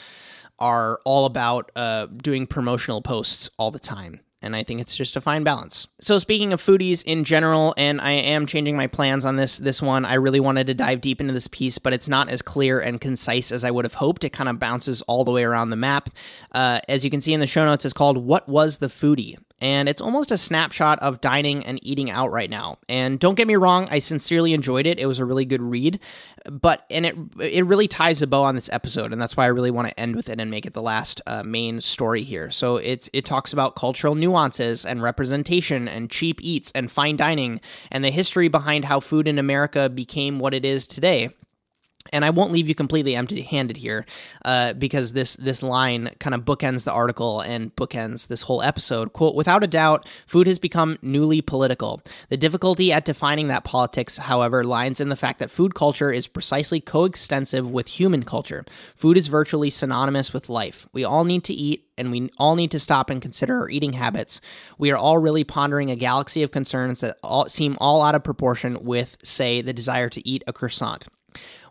are all about uh, doing promotional posts all the time and I think it's just a fine balance. So speaking of foodies in general, and I am changing my plans on this this one. I really wanted to dive deep into this piece, but it's not as clear and concise as I would have hoped. It kind of bounces all the way around the map. Uh, as you can see in the show notes, it's called "What Was the Foodie." And it's almost a snapshot of dining and eating out right now. And don't get me wrong, I sincerely enjoyed it. It was a really good read, but and it it really ties a bow on this episode, and that's why I really want to end with it and make it the last uh, main story here. So it's it talks about cultural nuances and representation and cheap eats and fine dining and the history behind how food in America became what it is today and I won't leave you completely empty-handed here, uh, because this this line kind of bookends the article and bookends this whole episode. "Quote: Without a doubt, food has become newly political. The difficulty at defining that politics, however, lies in the fact that food culture is precisely coextensive with human culture. Food is virtually synonymous with life. We all need to eat, and we all need to stop and consider our eating habits. We are all really pondering a galaxy of concerns that all, seem all out of proportion with, say, the desire to eat a croissant."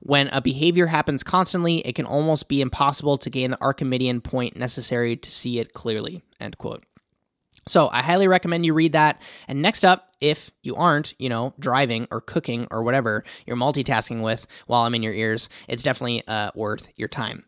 When a behavior happens constantly, it can almost be impossible to gain the Archimedean point necessary to see it clearly. End quote. So I highly recommend you read that. And next up, if you aren't, you know, driving or cooking or whatever you're multitasking with while I'm in your ears, it's definitely uh, worth your time.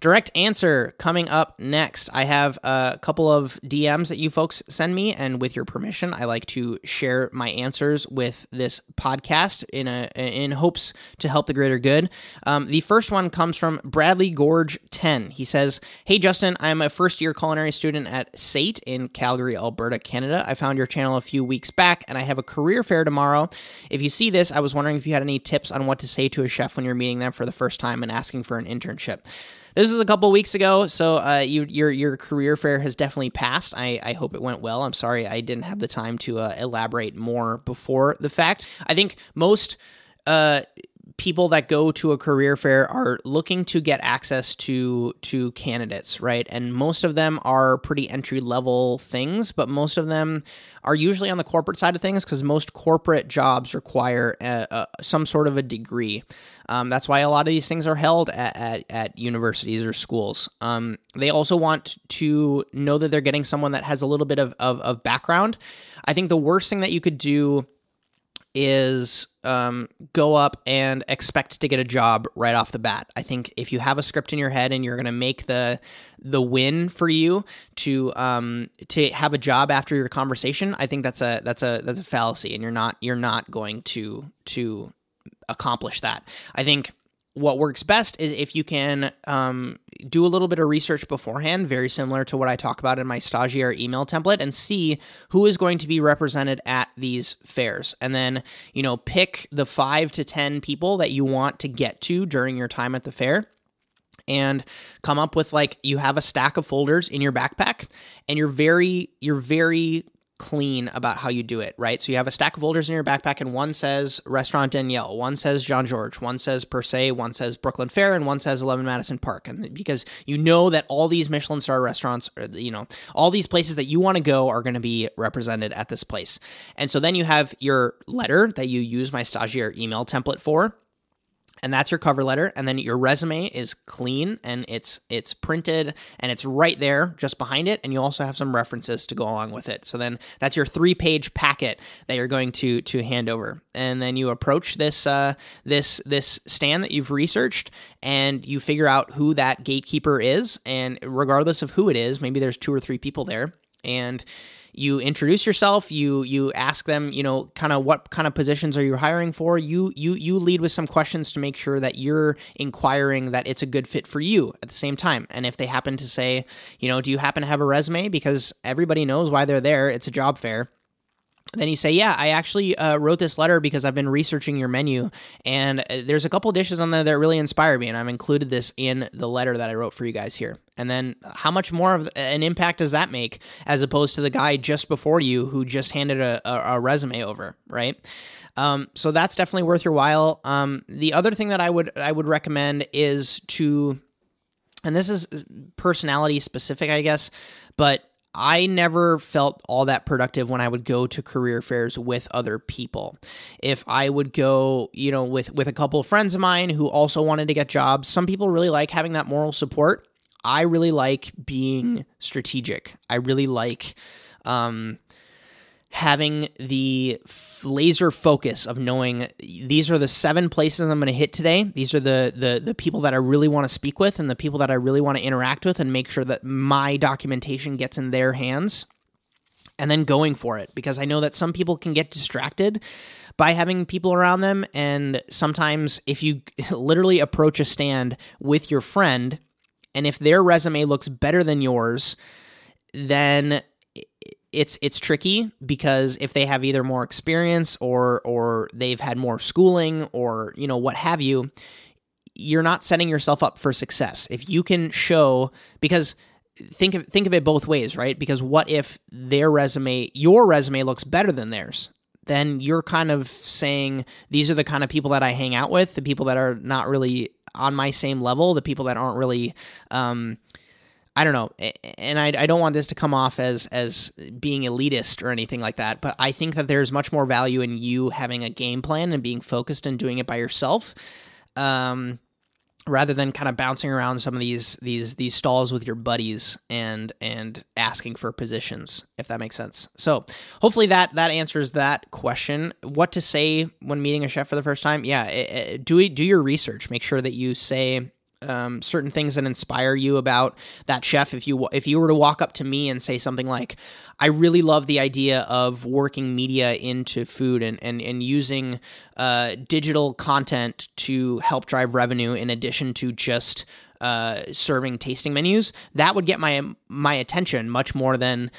Direct answer coming up next. I have a couple of DMs that you folks send me, and with your permission, I like to share my answers with this podcast in a in hopes to help the greater good. Um, the first one comes from Bradley Gorge ten. He says, "Hey Justin, I'm a first year culinary student at SAIT in Calgary, Alberta, Canada. I found your channel a few weeks back, and I have a career fair tomorrow. If you see this, I was wondering if you had any tips on what to say to a chef when you're meeting them for the first time and asking for an internship." This was a couple weeks ago, so uh, you, your your career fair has definitely passed. I, I hope it went well. I'm sorry I didn't have the time to uh, elaborate more before the fact. I think most uh, people that go to a career fair are looking to get access to to candidates, right? And most of them are pretty entry level things, but most of them are usually on the corporate side of things because most corporate jobs require a, a, some sort of a degree. Um, that's why a lot of these things are held at, at, at universities or schools. Um, they also want to know that they're getting someone that has a little bit of, of, of background. I think the worst thing that you could do is um, go up and expect to get a job right off the bat. I think if you have a script in your head and you're going to make the the win for you to um, to have a job after your conversation, I think that's a that's a that's a fallacy, and you're not you're not going to to accomplish that. I think what works best is if you can um, do a little bit of research beforehand, very similar to what I talk about in my stagiaire email template, and see who is going to be represented at these fairs. And then, you know, pick the five to 10 people that you want to get to during your time at the fair and come up with like you have a stack of folders in your backpack and you're very you're very clean about how you do it, right? So you have a stack of folders in your backpack, and one says Restaurant Daniel, one says Jean-Georges, one says Per Se, one says Brooklyn Fare, and one says 11 Madison Park. And because you know that all these Michelin star restaurants, or, you know, all these places that you want to go are going to be represented at this place. And so then you have your letter that you use my stagiaire email template for and that's your cover letter and then your resume is clean and it's it's printed and it's right there just behind it and you also have some references to go along with it. So then that's your three page packet that you're going to to hand over. And then you approach this uh, this this stand that you've researched and you figure out who that gatekeeper is and regardless of who it is maybe there's two or three people there and you introduce yourself you you ask them you know kind of what kind of positions are you hiring for? You you you lead with some questions to make sure that you're inquiring that it's a good fit for you at the same time. And if they happen to say you know do you happen to have a resume? Because everybody knows why they're there it's a job fair then you say, Yeah, I actually uh, wrote this letter because I've been researching your menu, and uh, there's a couple dishes on there that really inspired me, and I've included this in the letter that I wrote for you guys here. And then, how much more of an impact does that make as opposed to the guy just before you who just handed a, a, a resume over, right? Um, so that's definitely worth your while. Um, the other thing that I would I would recommend is to, and this is personality specific, I guess, but I never felt all that productive when I would go to career fairs with other people. If I would go, you know, with with a couple of friends of mine who also wanted to get jobs, some people really like having that moral support. I really like being strategic. I really like um having the laser focus of knowing these are the seven places I'm going to hit today. These are the the the people that I really want to speak with and the people that I really want to interact with and make sure that my documentation gets in their hands and then going for it because I know that some people can get distracted by having people around them and sometimes if you literally approach a stand with your friend and if their resume looks better than yours then it's it's tricky because if they have either more experience or or they've had more schooling or you know what have you you're not setting yourself up for success. If you can show because think of think of it both ways right? Because what if their resume your resume looks better than theirs? Then you're kind of saying these are the kind of people that I hang out with the people that are not really on my same level the people that aren't really um, I don't know, and I, I don't want this to come off as as being elitist or anything like that, but I think that there's much more value in you having a game plan and being focused and doing it by yourself, um, rather than kind of bouncing around some of these these these stalls with your buddies and and asking for positions, if that makes sense. So hopefully that that answers that question. What to say when meeting a chef for the first time? Yeah, it, it, do do your research. Make sure that you say um, certain things that inspire you about that chef. If you if you were to walk up to me and say something like, "I really love the idea of working media into food and and and using uh, digital content to help drive revenue in addition to just uh, serving tasting menus," that would get my my attention much more than,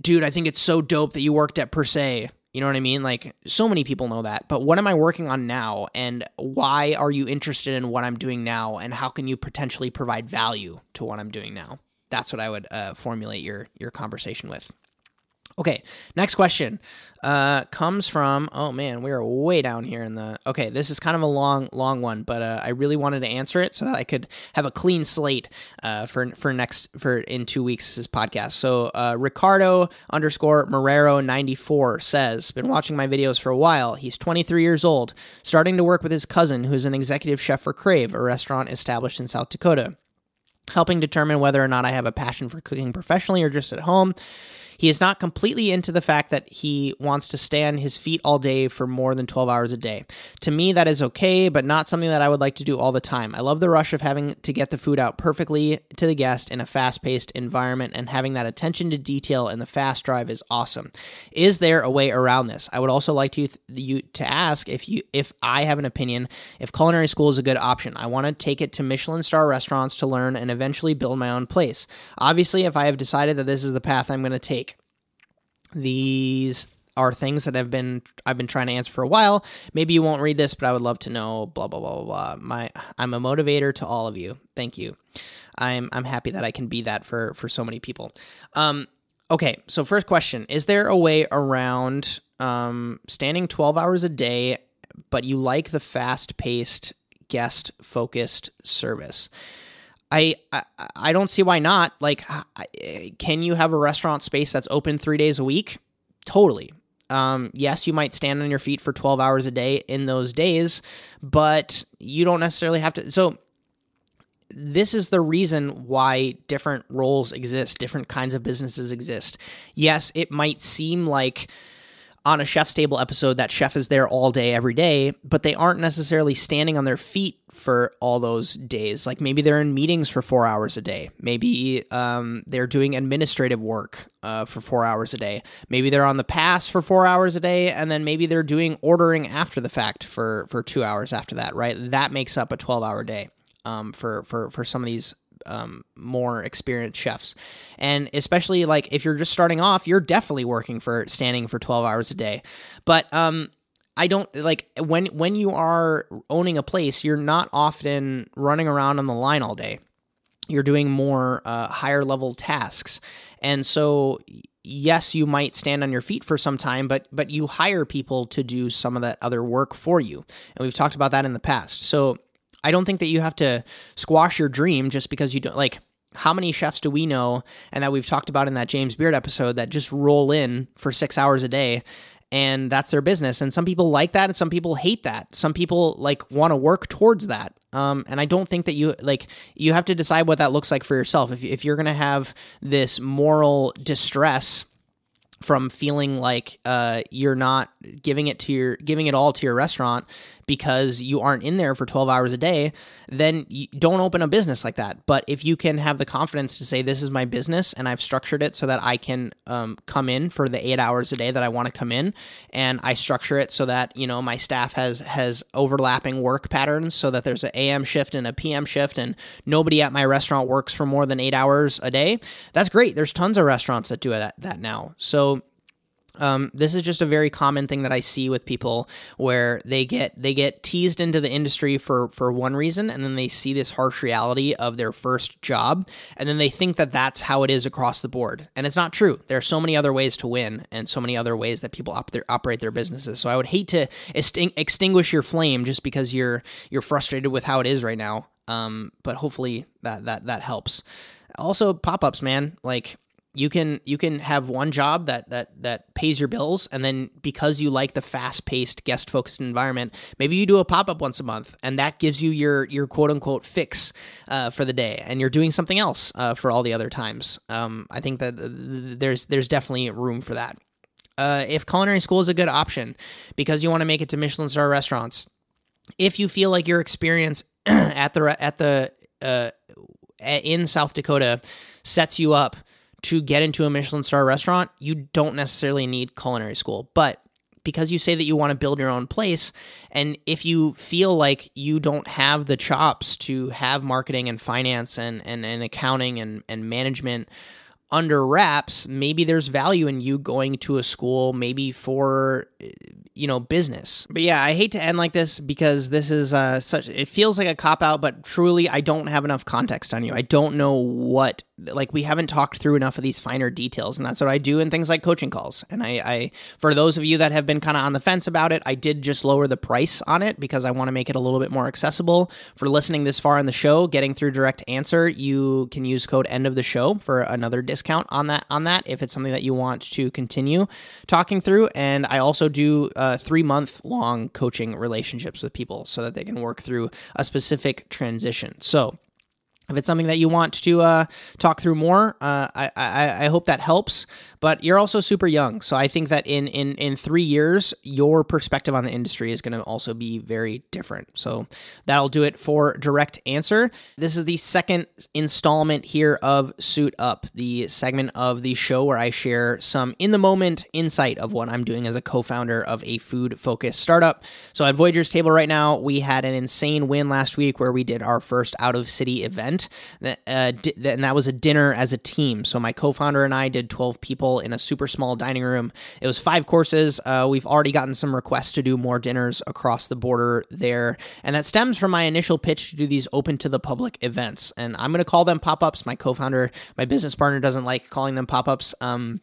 dude. I think it's so dope that you worked at Per Se you know what I mean? Like, so many people know that. But what am I working on now? And why are you interested in what I'm doing now? And how can you potentially provide value to what I'm doing now? That's what I would uh, formulate your your conversation with. Okay, next question uh, comes from. Oh man, we are way down here in the. Okay, this is kind of a long, long one, but uh, I really wanted to answer it so that I could have a clean slate uh, for for next for in two weeks this podcast. So uh, Ricardo underscore Marrero ninety four says, been watching my videos for a while. He's twenty three years old, starting to work with his cousin, who's an executive chef for Crave, a restaurant established in South Dakota helping determine whether or not I have a passion for cooking professionally or just at home. He is not completely into the fact that he wants to stay on his feet all day for more than 12 hours a day. To me, that is okay, but not something that I would like to do all the time. I love the rush of having to get the food out perfectly to the guest in a fast paced environment, and having that attention to detail in the fast drive is awesome. Is there a way around this? I would also like to you to ask if you if I have an opinion if culinary school is a good option. I want to take it to Michelin star restaurants to learn and eventually build my own place. Obviously, if I have decided that this is the path I'm going to take, these are things that have been I've been trying to answer for a while. Maybe you won't read this, but I would love to know. Blah blah blah blah blah. My I'm a motivator to all of you. Thank you. I'm I'm happy that I can be that for for so many people. Um, okay, so first question: Is there a way around um, standing 12 hours a day, but you like the fast paced, guest focused service? I, I, don't see why not. Like, can you have a restaurant space that's open three days a week? Totally. Um, yes, you might stand on your feet for 12 hours a day in those days, but you don't necessarily have to. So, this is the reason why different roles exist, different kinds of businesses exist. Yes, it might seem like on a chef's table episode that chef is there all day every day but they aren't necessarily standing on their feet for all those days. Like maybe they're in meetings for four hours a day. Maybe um, they're doing administrative work uh, for four hours a day. Maybe they're on the pass for four hours a day and then maybe they're doing ordering after the fact for for two hours after that right? That makes up a 12 hour day um, for for for some of these um, more experienced chefs. And especially like if you're just starting off, you're definitely working for standing for 12 hours a day. But um, I don't like when when you are owning a place, you're not often running around on the line all day. You're doing more uh, higher level tasks, and so yes, you might stand on your feet for some time, but but you hire people to do some of that other work for you, and we've talked about that in the past. So I don't think that you have to squash your dream just because you don't like how many chefs do we know and that we've talked about in that James Beard episode that just roll in for 6 hours a day and that's their business and some people like that and some people hate that. Some people like want to work towards that. Um, and I don't think that you like you have to decide what that looks like for yourself. If if you're going to have this moral distress from feeling like uh, you're not giving it to your giving it all to your restaurant because you aren't in there for 12 hours a day, then don't open a business like that. But if you can have the confidence to say, this is my business and I've structured it so that I can um, come in for the eight hours a day that I want to come in, and I structure it so that, you know, my staff has, has overlapping work patterns so that there's an AM shift and a PM shift and nobody at my restaurant works for more than eight hours a day, that's great. There's tons of restaurants that do that, that now. So um, this is just a very common thing that I see with people where they get they get teased into the industry for for one reason, and then they see this harsh reality of their first job, and then they think that that's how it is across the board, and it's not true. There are so many other ways to win, and so many other ways that people op- their, operate their businesses. So I would hate to exting- extinguish your flame just because you're you're frustrated with how it is right now. Um, but hopefully that that that helps. Also, pop ups, man, like you can you can have one job that that that pays your bills and then because you like the fast-paced guest focused environment maybe you do a pop-up once a month and that gives you your your quote unquote fix uh, for the day and you're doing something else uh, for all the other times. Um, i think that there's there's definitely room for that. Uh, if culinary school is a good option because you want to make it to michelin star restaurants if you feel like your experience at the at the uh, in south dakota sets you up to get into a Michelin star restaurant, you don't necessarily need culinary school. But because you say that you want to build your own place, and if you feel like you don't have the chops to have marketing and finance and, and, and accounting and, and management under wraps, maybe there's value in you going to a school, maybe for you know business. But yeah i hate to end like this because this is uh such it feels like a cop out but truly i don't have enough context on you. I don't know what like we haven't talked through enough of these finer details and that's what i do in things like coaching calls. And i i for those of you that have been kind of on the fence about it i did just lower the price on it because i want to make it a little bit more accessible. For listening this far in the show getting through direct answer you can use code end of the show for another discount on that on that if it's something that you want to continue talking through. And i also do uh, three month long coaching relationships with people so that they can work through a specific transition. So if it's something that you want to uh, talk through more, uh, I, I, I hope that helps but you're also super young. So I think that in in in three years, your perspective on the industry is going to also be very different. So that'll do it for direct answer. This is the second installment here of Suit Up, the segment of the show where I share some in the moment insight of what I'm doing as a co-founder of a food focused startup. So at Voyager's table right now, we had an insane win last week where we did our first out of city event, uh, and that was a dinner as a team. So my co-founder and I did 12 people in a super small dining room. It was five courses. Uh, we've already gotten some requests to do more dinners across the border there. And that stems from my initial pitch to do these open to the public events. And I'm going to call them pop ups. My co founder, my business partner doesn't like calling them pop ups. Um,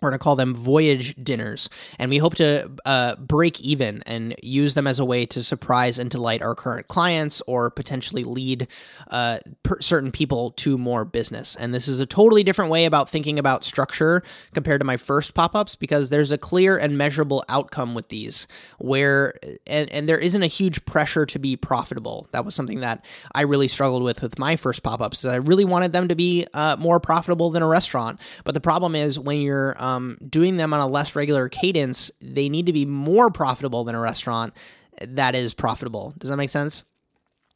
we're going to call them voyage dinners, and we hope to uh, break even and use them as a way to surprise and delight our current clients or potentially lead uh, per- certain people to more business. And this is a totally different way about thinking about structure compared to my first pop ups because there's a clear and measurable outcome with these, where and, and there isn't a huge pressure to be profitable. That was something that I really struggled with with my first pop ups. I really wanted them to be uh, more profitable than a restaurant, but the problem is when you're um, doing them on a less regular cadence, they need to be more profitable than a restaurant that is profitable. Does that make sense?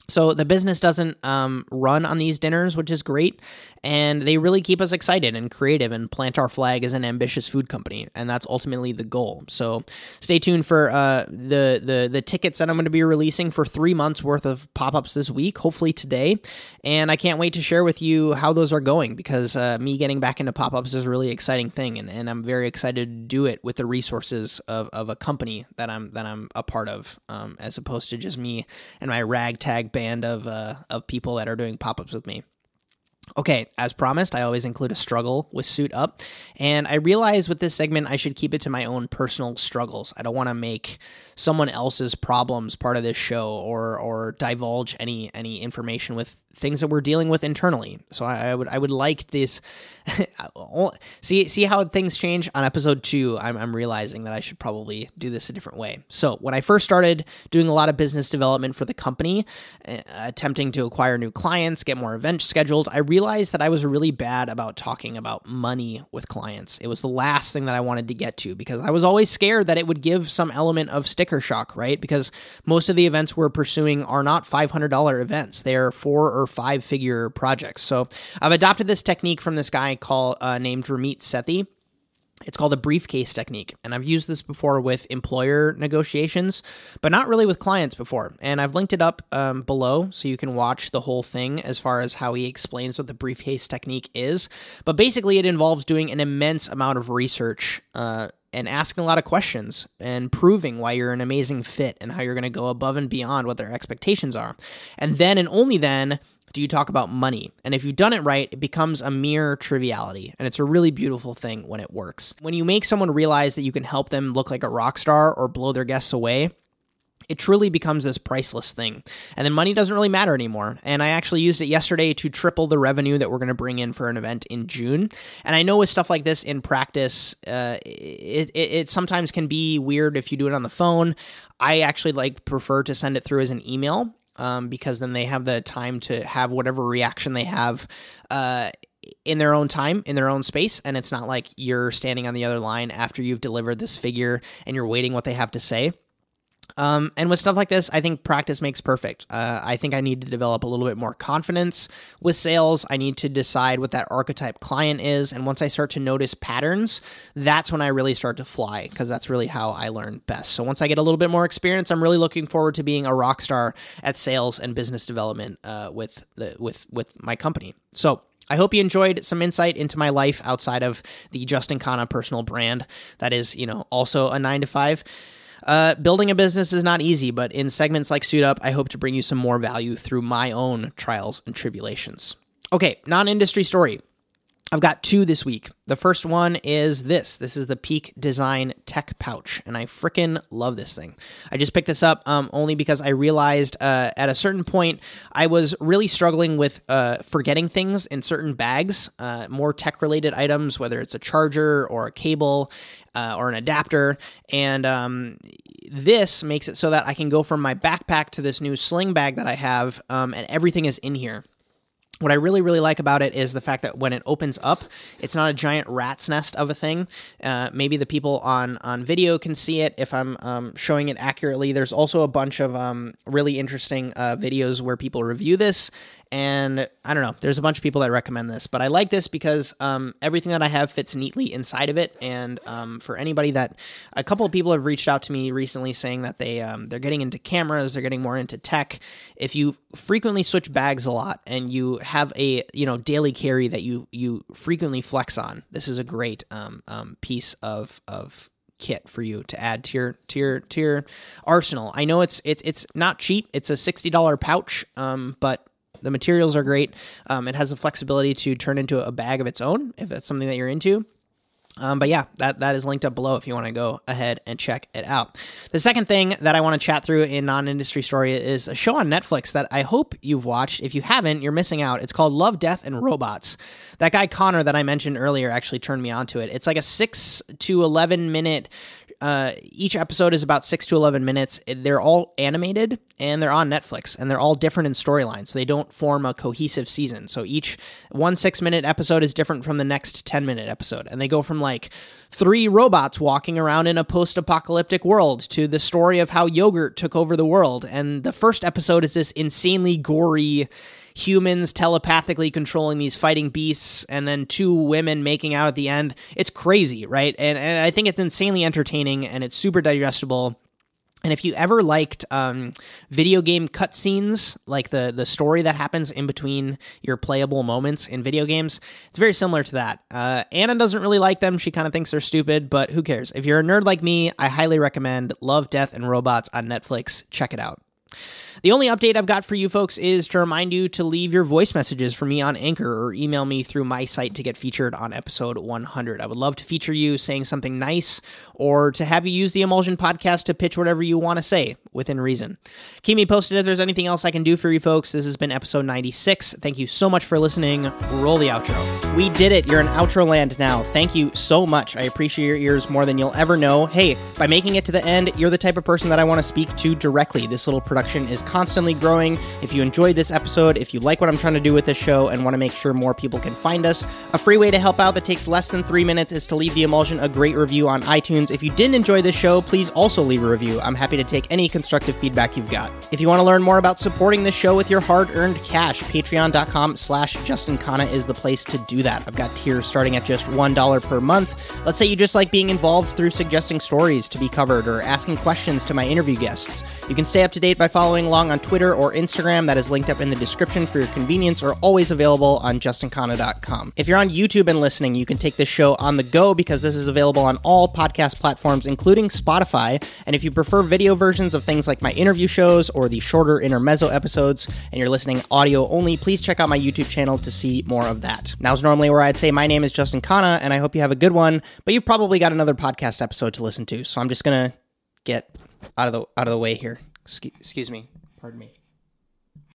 So the business doesn't um, run on these dinners, which is great and they really keep us excited and creative and plant our flag as an ambitious food company and that's ultimately the goal. So stay tuned for uh, the, the the tickets that i'm going to be releasing for three months worth of pop-ups this week hopefully today and i can't wait to share with you how those are going because uh, me getting back into pop-ups is a really exciting thing and, and i'm very excited to do it with the resources of, of a company that i'm that i'm a part of um, as opposed to just me and my ragtag band of uh, of people that are doing pop-ups with me Okay, as promised, I always include a struggle with Suit Up. And I realize with this segment, I should keep it to my own personal struggles. I don't want to make someone else's problems part of this show or or divulge any any information with things that we're dealing with internally. So I, I would I would like this. see see how things change on episode two. I'm I'm realizing that I should probably do this a different way. So when I first started doing a lot of business development for the company, uh, attempting to acquire new clients, get more events scheduled, I realized that I was really bad about talking about money with clients. It was the last thing that I wanted to get to because I was always scared that it would give some element of sticker shock, right? Because most of the events we're pursuing are not $500 events; they're four or five figure projects. So I've adopted this technique from this guy called uh, named Ramit Sethi. It's called a briefcase technique, and I've used this before with employer negotiations, but not really with clients before. And I've linked it up um, below so you can watch the whole thing as far as how he explains what the briefcase technique is. But basically, it involves doing an immense amount of research uh, and asking a lot of questions and proving why you're an amazing fit and how you're going to go above and beyond what their expectations are. And then and only then do you talk about money. And if you've done it right, it becomes a mere triviality. And it's a really beautiful thing when it works. When you make someone realize that you can help them look like a rock star or blow their guests away, it truly becomes this priceless thing. And then money doesn't really matter anymore. And I actually used it yesterday to triple the revenue that we're going to bring in for an event in June. And I know with stuff like this in practice, uh, it, it, it sometimes can be weird if you do it on the phone. I actually like prefer to send it through as an email um, because then they have the time to have whatever reaction they have uh, in their own time, in their own space. And it's not like you're standing on the other line after you've delivered this figure and you're waiting what they have to say. Um, and with stuff like this, I think practice makes perfect. Uh, I think I need to develop a little bit more confidence with sales. I need to decide what that archetype client is. And once I start to notice patterns, that's when I really start to fly because that's really how I learn best. So once I get a little bit more experience, I'm really looking forward to being a rock star at sales and business development uh, with the with with my company. So I hope you enjoyed some insight into my life outside of the Justin Khanna personal brand. That is, you know, also a nine to five. Uh, building a business is not easy, but in segments like Suit Up, I hope to bring you some more value through my own trials and tribulations. Okay, non industry story. I've got two this week. The first one is this. This is the Peak Design Tech Pouch, and I freaking love this thing. I just picked this up um, only because I realized uh, at a certain point I was really struggling with uh, forgetting things in certain bags, uh, more tech related items, whether it's a charger or a cable uh, or an adapter. And um, this makes it so that I can go from my backpack to this new sling bag that I have, um, and everything is in here. What I really, really like about it is the fact that when it opens up, it's not a giant rat's nest of a thing. Uh, maybe the people on on video can see it if I'm um, showing it accurately. There's also a bunch of um, really interesting uh, videos where people review this, and I don't know. There's a bunch of people that recommend this, but I like this because um, everything that I have fits neatly inside of it. And um, for anybody that, a couple of people have reached out to me recently saying that they um, they're getting into cameras, they're getting more into tech. If you frequently switch bags a lot and you have a you know daily carry that you you frequently flex on, this is a great um, um, piece of of kit for you to add to your to your to your arsenal. I know it's it's it's not cheap. It's a sixty dollar pouch, um, but the materials are great. Um, it has the flexibility to turn into a bag of its own if that's something that you're into. Um, but yeah, that, that is linked up below if you want to go ahead and check it out. The second thing that I want to chat through in non industry story is a show on Netflix that I hope you've watched. If you haven't, you're missing out. It's called Love, Death, and Robots. That guy Connor that I mentioned earlier actually turned me onto it. It's like a six to 11 minute uh, each episode is about six to 11 minutes. They're all animated and they're on Netflix and they're all different in storyline. So they don't form a cohesive season. So each one six minute episode is different from the next 10 minute episode. And they go from like three robots walking around in a post apocalyptic world to the story of how yogurt took over the world. And the first episode is this insanely gory humans telepathically controlling these fighting beasts and then two women making out at the end. It's crazy, right? And, and I think it's insanely entertaining and it's super digestible. And if you ever liked um, video game cutscenes, like the the story that happens in between your playable moments in video games, it's very similar to that. Uh, Anna doesn't really like them; she kind of thinks they're stupid, but who cares? If you're a nerd like me, I highly recommend Love, Death, and Robots on Netflix. Check it out. The only update I've got for you folks is to remind you to leave your voice messages for me on Anchor or email me through my site to get featured on episode 100. I would love to feature you saying something nice or to have you use the Emulsion podcast to pitch whatever you want to say within reason. Keep me posted if there's anything else I can do for you folks. This has been episode 96. Thank you so much for listening. Roll the outro. We did it. You're in outro land now. Thank you so much. I appreciate your ears more than you'll ever know. Hey, by making it to the end, you're the type of person that I want to speak to directly. This little production is constantly growing. If you enjoyed this episode, if you like what I'm trying to do with this show and want to make sure more people can find us, a free way to help out that takes less than three minutes is to leave the emulsion a great review on iTunes. If you didn't enjoy this show, please also leave a review. I'm happy to take any constructive feedback you've got. If you want to learn more about supporting this show with your hard-earned cash, patreon.com slash Justin Khan is the place to do that. I've got tiers starting at just $1 per month. Let's say you just like being involved through suggesting stories to be covered or asking questions to my interview guests. You can stay up to date by following along on Twitter or Instagram that is linked up in the description for your convenience or always available on justinkhanna.com. If you're on YouTube and listening, you can take this show on the go because this is available on all podcast platforms, including Spotify. And if you prefer video versions of things like my interview shows or the shorter intermezzo episodes and you're listening audio only, please check out my YouTube channel to see more of that. Now's normally where I'd say my name is Justin Khanna and I hope you have a good one, but you've probably got another podcast episode to listen to. So I'm just to get out of the out of the way here. Excuse me. Pardon me.